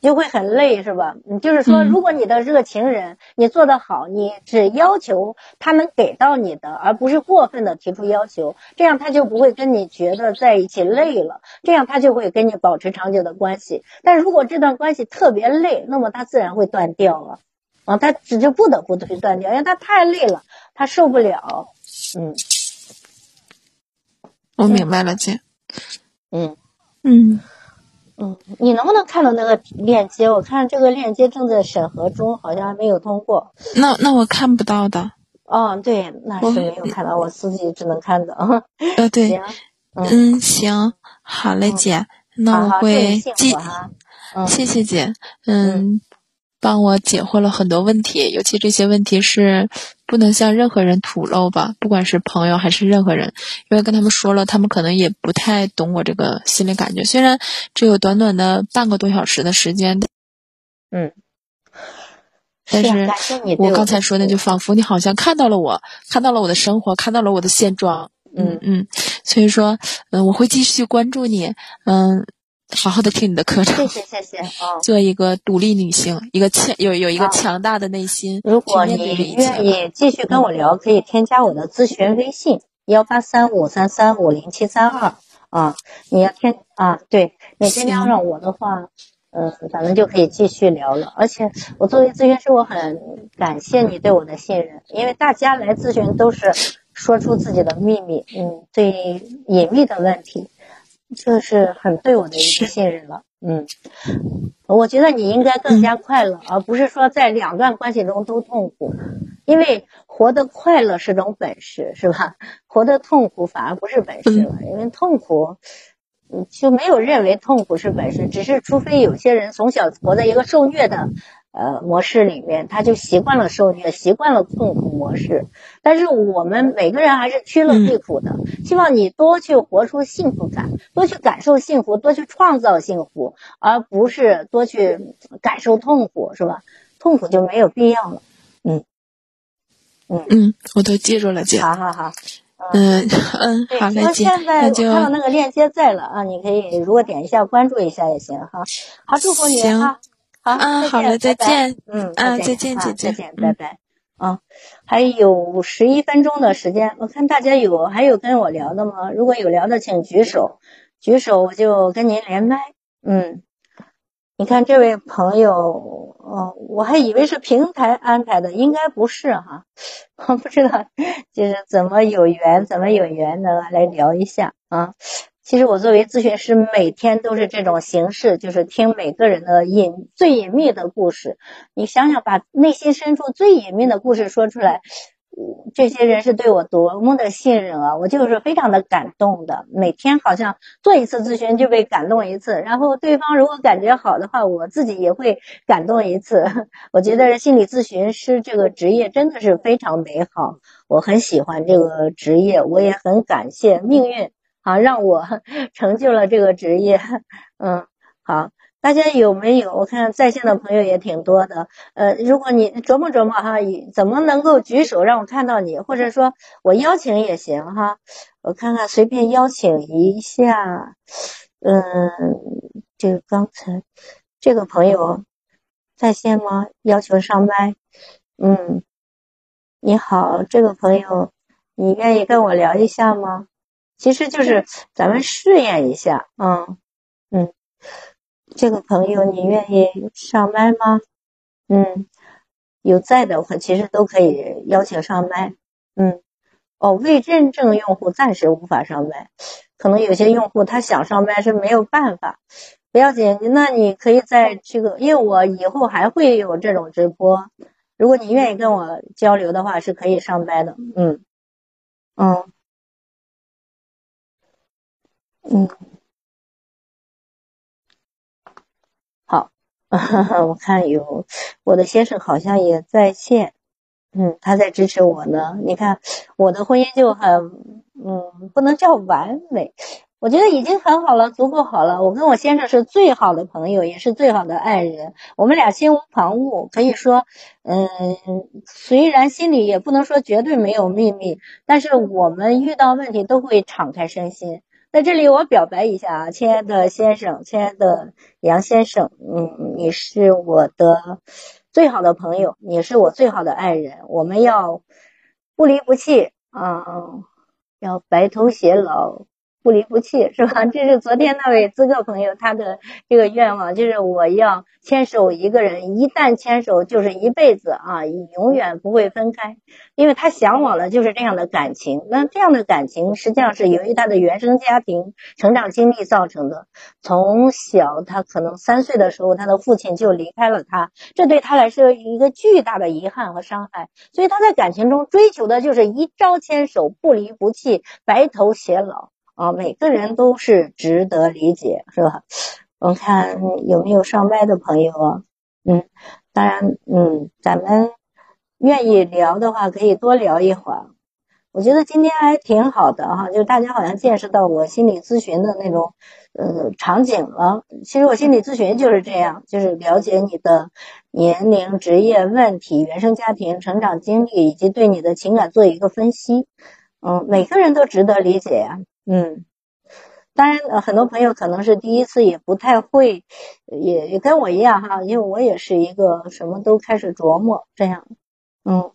就会很累，是吧？你，就是说，如果你的这个情人你做得好，你只要求他能给到你的，而不是过分的提出要求，这样他就不会跟你觉得在一起累了，这样他就会跟你保持长久的关系。但如果这段关系特别累，那么他自然会断掉了，啊，他只就不得不去断掉，因为他太累了，他受不了。嗯，我明白了，姐。嗯嗯。嗯，你能不能看到那个链接？我看这个链接正在审核中，好像还没有通过。那那我看不到的。哦，对，那是没有看到，我自己只能看到。呃，对，嗯，行，好嘞，姐，那我会记。谢谢姐，嗯。帮我解惑了很多问题，尤其这些问题是不能向任何人吐露吧，不管是朋友还是任何人，因为跟他们说了，他们可能也不太懂我这个心理感觉。虽然只有短短的半个多小时的时间，嗯，但是我刚才说的就仿佛你好像看到了我，看到了我的生活，看到了我的现状，嗯嗯，所以说，嗯，我会继续关注你，嗯。好好的听你的课程，谢谢谢谢啊！做一个独立女性，一个强有有一个强大的内心。如果你愿意继续跟我聊，可以添加我的咨询微信幺八三五三三五零七三二啊。你要添啊，对你添加上我的话，嗯，咱们就可以继续聊了。而且我作为咨询师，我很感谢你对我的信任，因为大家来咨询都是说出自己的秘密，嗯，最隐秘的问题。这是很对我的一个信任了，嗯，我觉得你应该更加快乐，而不是说在两段关系中都痛苦，因为活得快乐是种本事，是吧？活得痛苦反而不是本事了，因为痛苦，嗯，就没有认为痛苦是本事，只是除非有些人从小活在一个受虐的。呃，模式里面他就习惯了受虐，习惯了痛苦模式。但是我们每个人还是趋乐避苦的，希望你多去活出幸福感，多去感受幸福，多去创造幸福，而不是多去感受痛苦，是吧？痛苦就没有必要了。嗯嗯嗯，我都记住了，姐。好好好。嗯嗯，好嘞，姐。现在我看到那个链接在了啊，你可以如果点一下关注一下也行哈。好，祝福你哈。啊，好了，再见。嗯，啊，再见，姐姐，再见，拜拜。啊，还有十一分钟的时间，我看大家有还有跟我聊的吗？如果有聊的，请举手，举手我就跟您连麦。嗯，你看这位朋友，哦，我还以为是平台安排的，应该不是哈，<laughs> 我不知道，就是怎么有缘，怎么有缘的来聊一下啊。其实我作为咨询师，每天都是这种形式，就是听每个人的隐最隐秘的故事。你想想，把内心深处最隐秘的故事说出来，这些人是对我多么的信任啊！我就是非常的感动的。每天好像做一次咨询就被感动一次，然后对方如果感觉好的话，我自己也会感动一次。<laughs> 我觉得心理咨询师这个职业真的是非常美好，我很喜欢这个职业，我也很感谢命运。好，让我 <laughs> 成就了这个职业。嗯，好，大家有没有？我看在线的朋友也挺多的。呃，如果你琢磨琢磨哈，怎么能够举手让我看到你，或者说我邀请也行哈。我看看，随便邀请一下。嗯，这个刚才这个朋友在线吗？要求上麦。嗯，你好，这个朋友，你愿意跟我聊一下吗？其实就是咱们试验一下，嗯嗯，这个朋友你愿意上麦吗？嗯，有在的话其实都可以邀请上麦，嗯，哦，未认证用户暂时无法上麦，可能有些用户他想上麦是没有办法，不要紧，那你可以在这个，因为我以后还会有这种直播，如果你愿意跟我交流的话，是可以上麦的，嗯嗯。嗯，好，<laughs> 我看有我的先生好像也在线，嗯，他在支持我呢。你看我的婚姻就很，嗯，不能叫完美，我觉得已经很好了，足够好了。我跟我先生是最好的朋友，也是最好的爱人，我们俩心无旁骛，可以说，嗯，虽然心里也不能说绝对没有秘密，但是我们遇到问题都会敞开身心。在这里我表白一下啊，亲爱的先生，亲爱的杨先生，嗯，你是我的最好的朋友，你是我最好的爱人，我们要不离不弃啊，要白头偕老。不离不弃是吧？这是昨天那位资格朋友他的这个愿望，就是我要牵手一个人，一旦牵手就是一辈子啊，永远不会分开，因为他向往的就是这样的感情。那这样的感情实际上是由于他的原生家庭成长经历造成的。从小他可能三岁的时候，他的父亲就离开了他，这对他来说一个巨大的遗憾和伤害。所以他在感情中追求的就是一朝牵手，不离不弃，白头偕老。啊，每个人都是值得理解，是吧？我看有没有上麦的朋友啊？嗯，当然，嗯，咱们愿意聊的话，可以多聊一会儿。我觉得今天还挺好的哈，就大家好像见识到我心理咨询的那种呃场景了。其实我心理咨询就是这样，就是了解你的年龄、职业、问题、原生家庭、成长经历，以及对你的情感做一个分析。嗯，每个人都值得理解呀。嗯，当然，呃，很多朋友可能是第一次，也不太会，也也跟我一样哈，因为我也是一个什么都开始琢磨这样，嗯，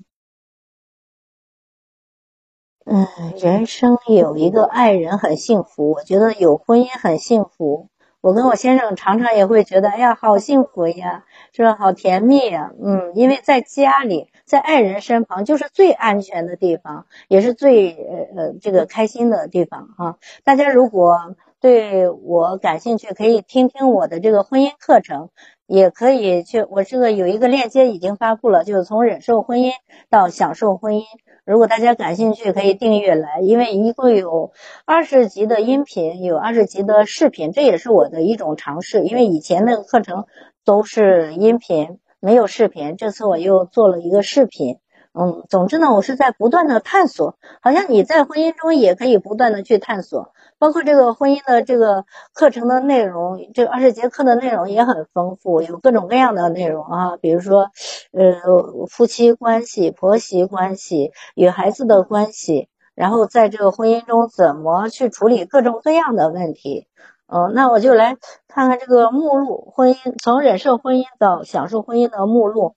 嗯，人生有一个爱人很幸福，我觉得有婚姻很幸福。我跟我先生常常也会觉得，哎呀，好幸福呀，是吧？好甜蜜呀，嗯，因为在家里，在爱人身旁，就是最安全的地方，也是最呃呃这个开心的地方哈。大家如果对我感兴趣，可以听听我的这个婚姻课程，也可以去，我这个有一个链接已经发布了，就是从忍受婚姻到享受婚姻。如果大家感兴趣，可以订阅来，因为一共有二十集的音频，有二十集的视频，这也是我的一种尝试。因为以前那个课程都是音频，没有视频，这次我又做了一个视频。嗯，总之呢，我是在不断的探索，好像你在婚姻中也可以不断的去探索。包括这个婚姻的这个课程的内容，这二十节课的内容也很丰富，有各种各样的内容啊，比如说，呃，夫妻关系、婆媳关系、与孩子的关系，然后在这个婚姻中怎么去处理各种各样的问题。嗯，那我就来看看这个目录，婚姻从忍受婚姻到享受婚姻的目录。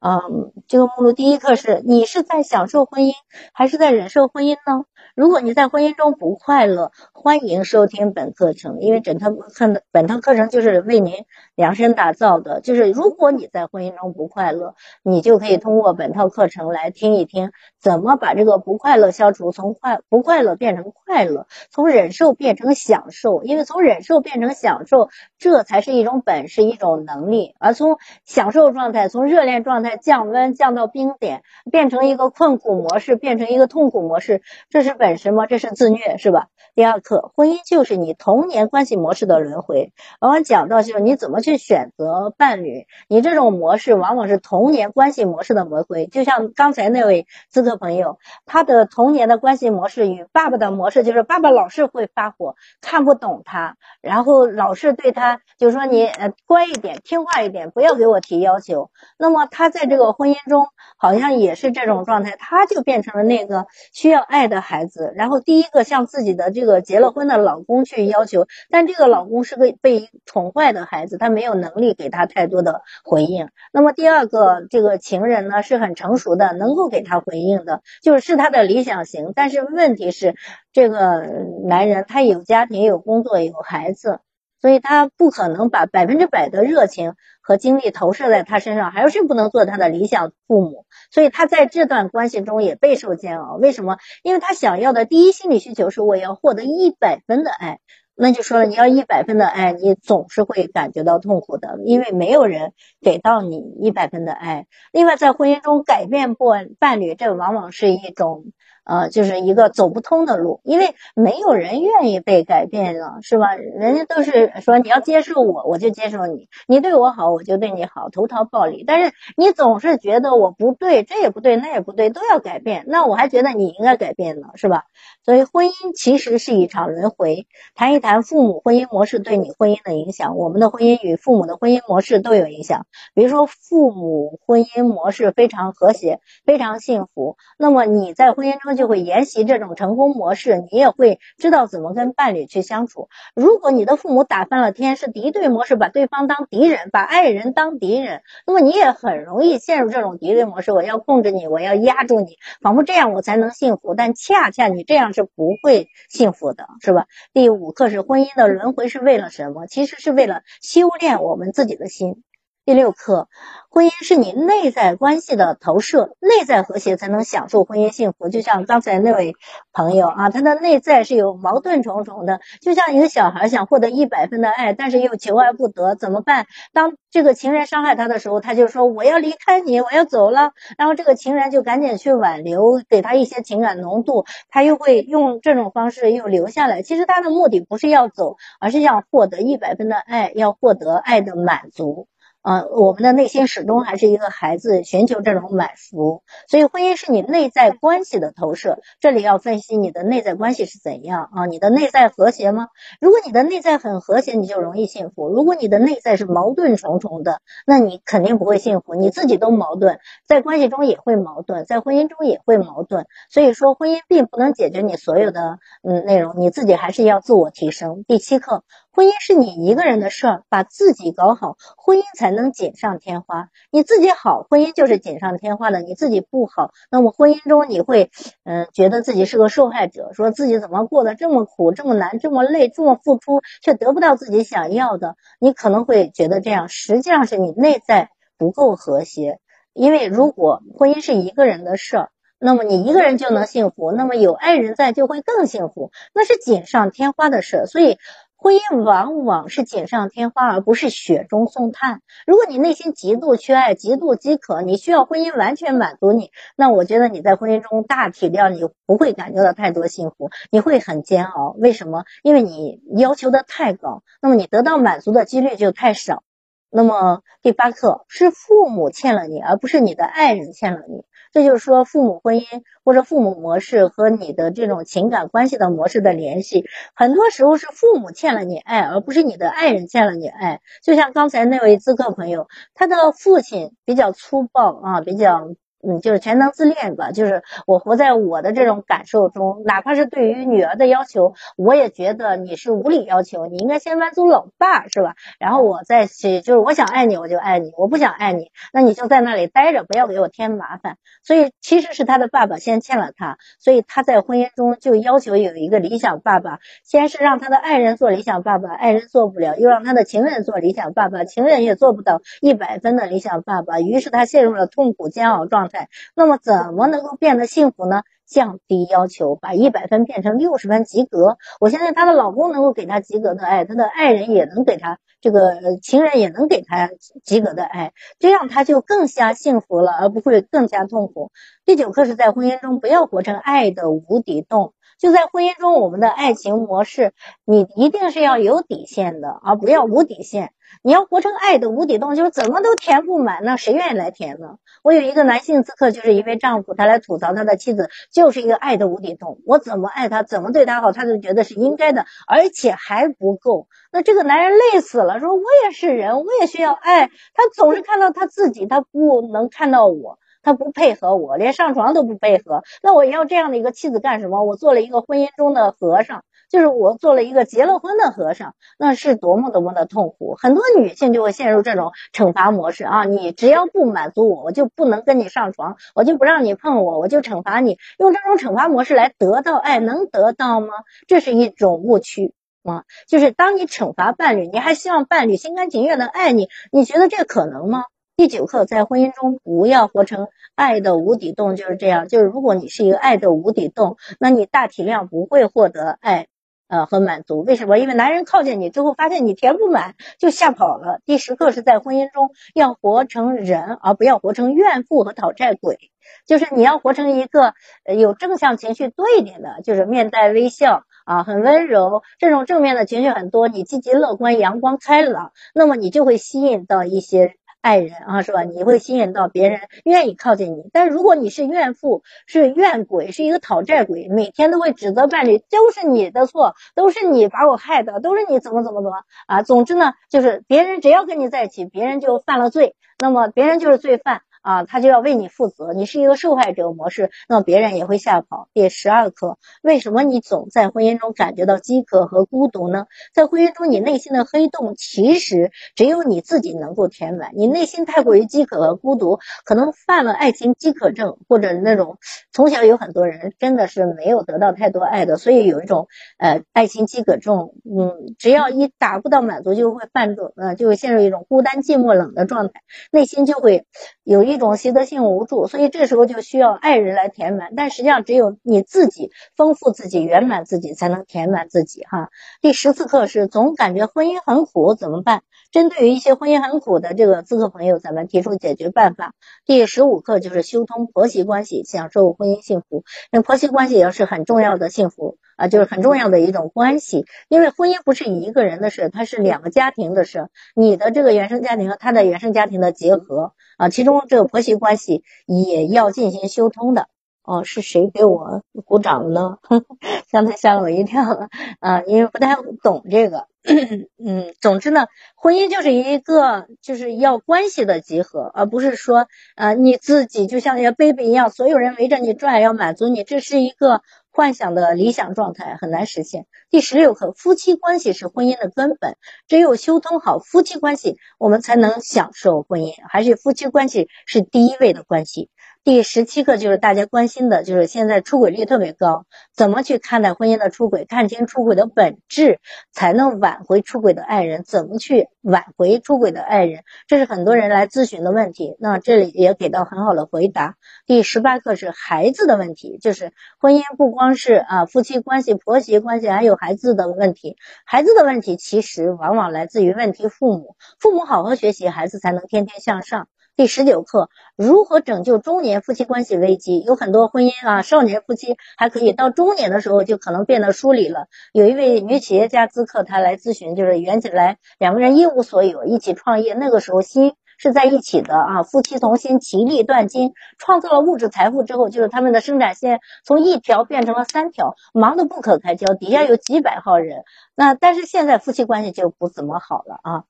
嗯，这个目录第一课是你是在享受婚姻还是在忍受婚姻呢？如果你在婚姻中不快乐，欢迎收听本课程，因为整套课的本套课程就是为您量身打造的。就是如果你在婚姻中不快乐，你就可以通过本套课程来听一听，怎么把这个不快乐消除，从快不快乐变成快乐，从忍受变成享受。因为从忍受变成享受，这才是一种本事，一种能力。而从享受状态，从热恋状态降温降到冰点，变成一个困苦模式，变成一个痛苦模式，这是。本身吗？这是自虐是吧？第二课，婚姻就是你童年关系模式的轮回。往往讲到就是你怎么去选择伴侣，你这种模式往往是童年关系模式的轮回。就像刚才那位咨客朋友，他的童年的关系模式与爸爸的模式就是爸爸老是会发火，看不懂他，然后老是对他就说你呃乖一点，听话一点，不要给我提要求。那么他在这个婚姻中好像也是这种状态，他就变成了那个需要爱的孩子。然后第一个向自己的这个结了婚的老公去要求，但这个老公是个被宠坏的孩子，他没有能力给他太多的回应。那么第二个这个情人呢是很成熟的，能够给他回应的，就是是他的理想型。但是问题是，这个男人他有家庭、有工作、有孩子，所以他不可能把百分之百的热情。和精力投射在他身上，还是不能做他的理想父母，所以他在这段关系中也备受煎熬。为什么？因为他想要的第一心理需求是我要获得一百分的爱，那就说了，你要一百分的爱，你总是会感觉到痛苦的，因为没有人给到你一百分的爱。另外，在婚姻中改变不伴侣，这往往是一种。呃，就是一个走不通的路，因为没有人愿意被改变了，是吧？人家都是说你要接受我，我就接受你；你对我好，我就对你好，投桃报李。但是你总是觉得我不对，这也不对，那也不对，都要改变，那我还觉得你应该改变呢，是吧？所以婚姻其实是一场轮回。谈一谈父母婚姻模式对你婚姻的影响，我们的婚姻与父母的婚姻模式都有影响。比如说，父母婚姻模式非常和谐，非常幸福，那么你在婚姻中。就会沿袭这种成功模式，你也会知道怎么跟伴侣去相处。如果你的父母打翻了天，是敌对模式，把对方当敌人，把爱人当敌人，那么你也很容易陷入这种敌对模式。我要控制你，我要压住你，仿佛这样我才能幸福。但恰恰你这样是不会幸福的，是吧？第五课是婚姻的轮回是为了什么？其实是为了修炼我们自己的心。第六课，婚姻是你内在关系的投射，内在和谐才能享受婚姻幸福。就像刚才那位朋友啊，他的内在是有矛盾重重的，就像一个小孩想获得一百分的爱，但是又求而不得，怎么办？当这个情人伤害他的时候，他就说我要离开你，我要走了。然后这个情人就赶紧去挽留，给他一些情感浓度，他又会用这种方式又留下来。其实他的目的不是要走，而是要获得一百分的爱，要获得爱的满足。呃，我们的内心始终还是一个孩子，寻求这种满足。所以，婚姻是你内在关系的投射。这里要分析你的内在关系是怎样啊？你的内在和谐吗？如果你的内在很和谐，你就容易幸福；如果你的内在是矛盾重重的，那你肯定不会幸福。你自己都矛盾，在关系中也会矛盾，在婚姻中也会矛盾。所以说，婚姻并不能解决你所有的嗯内容，你自己还是要自我提升。第七课。婚姻是你一个人的事儿，把自己搞好，婚姻才能锦上添花。你自己好，婚姻就是锦上添花的；你自己不好，那么婚姻中你会，嗯，觉得自己是个受害者，说自己怎么过得这么苦、这么难、这么累、这么付出，却得不到自己想要的。你可能会觉得这样，实际上是你内在不够和谐。因为如果婚姻是一个人的事儿，那么你一个人就能幸福，那么有爱人在就会更幸福，那是锦上添花的事儿。所以。婚姻往往是锦上添花，而不是雪中送炭。如果你内心极度缺爱、极度饥渴，你需要婚姻完全满足你，那我觉得你在婚姻中大体量你不会感觉到太多幸福，你会很煎熬。为什么？因为你要求的太高，那么你得到满足的几率就太少。那么第八课是父母欠了你，而不是你的爱人欠了你。这就是说，父母婚姻或者父母模式和你的这种情感关系的模式的联系，很多时候是父母欠了你爱，而不是你的爱人欠了你爱。就像刚才那位咨客朋友，他的父亲比较粗暴啊，比较。嗯，就是全能自恋吧，就是我活在我的这种感受中，哪怕是对于女儿的要求，我也觉得你是无理要求，你应该先满足老爸，是吧？然后我再去，就是我想爱你，我就爱你；我不想爱你，那你就在那里待着，不要给我添麻烦。所以其实是他的爸爸先欠了他，所以他在婚姻中就要求有一个理想爸爸，先是让他的爱人做理想爸爸，爱人做不了，又让他的情人做理想爸爸，情人也做不到一百分的理想爸爸，于是他陷入了痛苦煎熬状态。那么怎么能够变得幸福呢？降低要求，把一百分变成六十分及格。我相信她的老公能够给她及格的爱，她的爱人也能给她这个情人也能给她及格的爱，这样她就更加幸福了，而不会更加痛苦。第九课是在婚姻中不要活成爱的无底洞。就在婚姻中，我们的爱情模式，你一定是要有底线的，而不要无底线。你要活成爱的无底洞，就是怎么都填不满，那谁愿意来填呢？我有一个男性咨客，就是一位丈夫，他来吐槽他的妻子就是一个爱的无底洞。我怎么爱他，怎么对他好，他就觉得是应该的，而且还不够。那这个男人累死了，说我也是人，我也需要爱。他总是看到他自己，他不能看到我。他不配合我，连上床都不配合，那我要这样的一个妻子干什么？我做了一个婚姻中的和尚，就是我做了一个结了婚的和尚，那是多么多么的痛苦。很多女性就会陷入这种惩罚模式啊！你只要不满足我，我就不能跟你上床，我就不让你碰我，我就惩罚你。用这种惩罚模式来得到爱，能得到吗？这是一种误区啊！就是当你惩罚伴侣，你还希望伴侣心甘情愿的爱你，你觉得这可能吗？第九课，在婚姻中不要活成爱的无底洞，就是这样。就是如果你是一个爱的无底洞，那你大体量不会获得爱，呃和满足。为什么？因为男人靠近你之后，发现你填不满，就吓跑了。第十课是在婚姻中要活成人，而不要活成怨妇和讨债鬼。就是你要活成一个有正向情绪多一点的，就是面带微笑啊，很温柔，这种正面的情绪很多，你积极乐观、阳光开朗，那么你就会吸引到一些。爱人啊，是吧？你会吸引到别人愿意靠近你。但如果你是怨妇，是怨鬼，是一个讨债鬼，每天都会指责伴侣，都是你的错，都是你把我害的，都是你怎么怎么怎么啊。总之呢，就是别人只要跟你在一起，别人就犯了罪，那么别人就是罪犯啊，他就要为你负责，你是一个受害者模式，那么别人也会吓跑。第十二课，为什么你总在婚姻中感觉到饥渴和孤独呢？在婚姻中，你内心的黑洞其实只有你自己能够填满。你内心太过于饥渴和孤独，可能犯了爱情饥渴症，或者那种从小有很多人真的是没有得到太多爱的，所以有一种呃爱情饥渴症。嗯，只要一达不到满足，就会犯种呃就会陷入一种孤单、寂寞、冷的状态，内心就会有一一种习得性无助，所以这时候就需要爱人来填满。但实际上，只有你自己丰富自己、圆满自己，才能填满自己哈。第十四课是总感觉婚姻很苦，怎么办？针对于一些婚姻很苦的这个咨客朋友，咱们提出解决办法。第十五课就是修通婆媳关系，享受婚姻幸福。那婆媳关系也是很重要的幸福。啊，就是很重要的一种关系，因为婚姻不是一个人的事，它是两个家庭的事。你的这个原生家庭和他的原生家庭的结合啊，其中这婆媳关系也要进行修通的。哦，是谁给我鼓掌呢？<laughs> 刚才吓了我一跳了啊，因为不太懂这个。<clears throat> 嗯，总之呢，婚姻就是一个就是要关系的集合，而不是说呃你自己就像一个 baby 一样，所有人围着你转，要满足你，这是一个。幻想的理想状态很难实现。第十六课，夫妻关系是婚姻的根本，只有修通好夫妻关系，我们才能享受婚姻，还是夫妻关系是第一位的关系。第十七课就是大家关心的，就是现在出轨率特别高，怎么去看待婚姻的出轨？看清出轨的本质，才能挽回出轨的爱人。怎么去挽回出轨的爱人？这是很多人来咨询的问题。那这里也给到很好的回答。第十八课是孩子的问题，就是婚姻不光是啊夫妻关系、婆媳关系，还有孩子的问题。孩子的问题其实往往来自于问题父母，父母好好学习，孩子才能天天向上。第十九课，如何拯救中年夫妻关系危机？有很多婚姻啊，少年夫妻还可以，到中年的时候就可能变得疏离了。有一位女企业家咨客，她来咨询，就是缘起来两个人一无所有，一起创业，那个时候心是在一起的啊，夫妻同心，其利断金，创造了物质财富之后，就是他们的生产线从一条变成了三条，忙得不可开交，底下有几百号人。那但是现在夫妻关系就不怎么好了啊。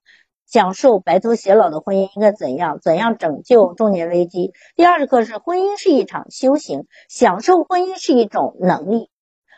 享受白头偕老的婚姻应该怎样？怎样拯救中年危机？第二课是婚姻是一场修行，享受婚姻是一种能力，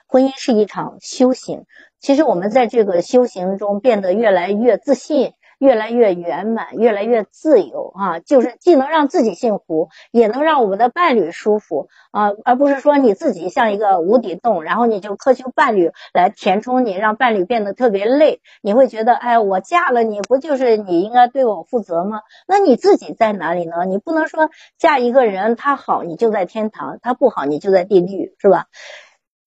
婚姻是一场修行。其实我们在这个修行中变得越来越自信。越来越圆满，越来越自由啊！就是既能让自己幸福，也能让我们的伴侣舒服啊，而不是说你自己像一个无底洞，然后你就苛求伴侣来填充你，让伴侣变得特别累。你会觉得，哎，我嫁了你不就是你应该对我负责吗？那你自己在哪里呢？你不能说嫁一个人他好你就在天堂，他不好你就在地狱，是吧？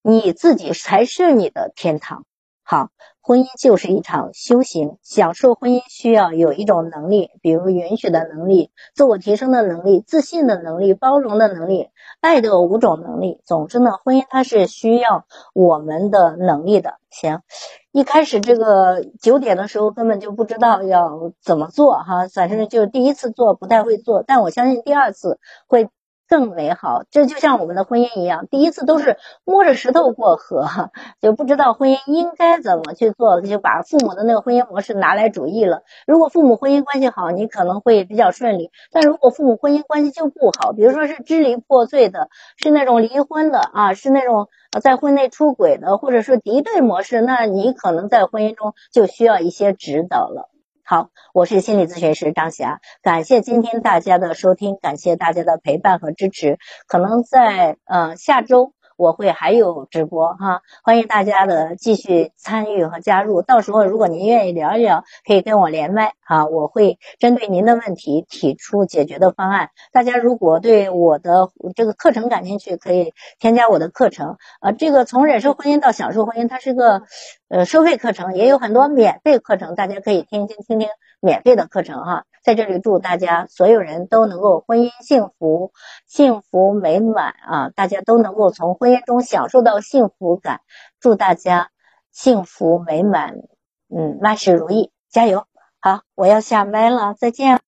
你自己才是你的天堂。好，婚姻就是一场修行。享受婚姻需要有一种能力，比如允许的能力、自我提升的能力、自信的能力、包容的能力、爱的五种能力。总之呢，婚姻它是需要我们的能力的。行，一开始这个九点的时候根本就不知道要怎么做哈，反正就第一次做不太会做，但我相信第二次会。更美好，这就像我们的婚姻一样，第一次都是摸着石头过河，<laughs> 就不知道婚姻应该怎么去做，就把父母的那个婚姻模式拿来主义了。如果父母婚姻关系好，你可能会比较顺利；但如果父母婚姻关系就不好，比如说是支离破碎的，是那种离婚的啊，是那种在婚内出轨的，或者说敌对模式，那你可能在婚姻中就需要一些指导了。好，我是心理咨询师张霞，感谢今天大家的收听，感谢大家的陪伴和支持。可能在呃下周。我会还有直播哈，欢迎大家的继续参与和加入。到时候如果您愿意聊一聊，可以跟我连麦哈，我会针对您的问题提出解决的方案。大家如果对我的这个课程感兴趣，可以添加我的课程。呃，这个从忍受婚姻到享受婚姻，它是个呃收费课程，也有很多免费课程，大家可以听听听听免费的课程哈。在这里祝大家所有人都能够婚姻幸福、幸福美满啊！大家都能够从婚姻中享受到幸福感，祝大家幸福美满，嗯，万事如意，加油！好，我要下麦了，再见。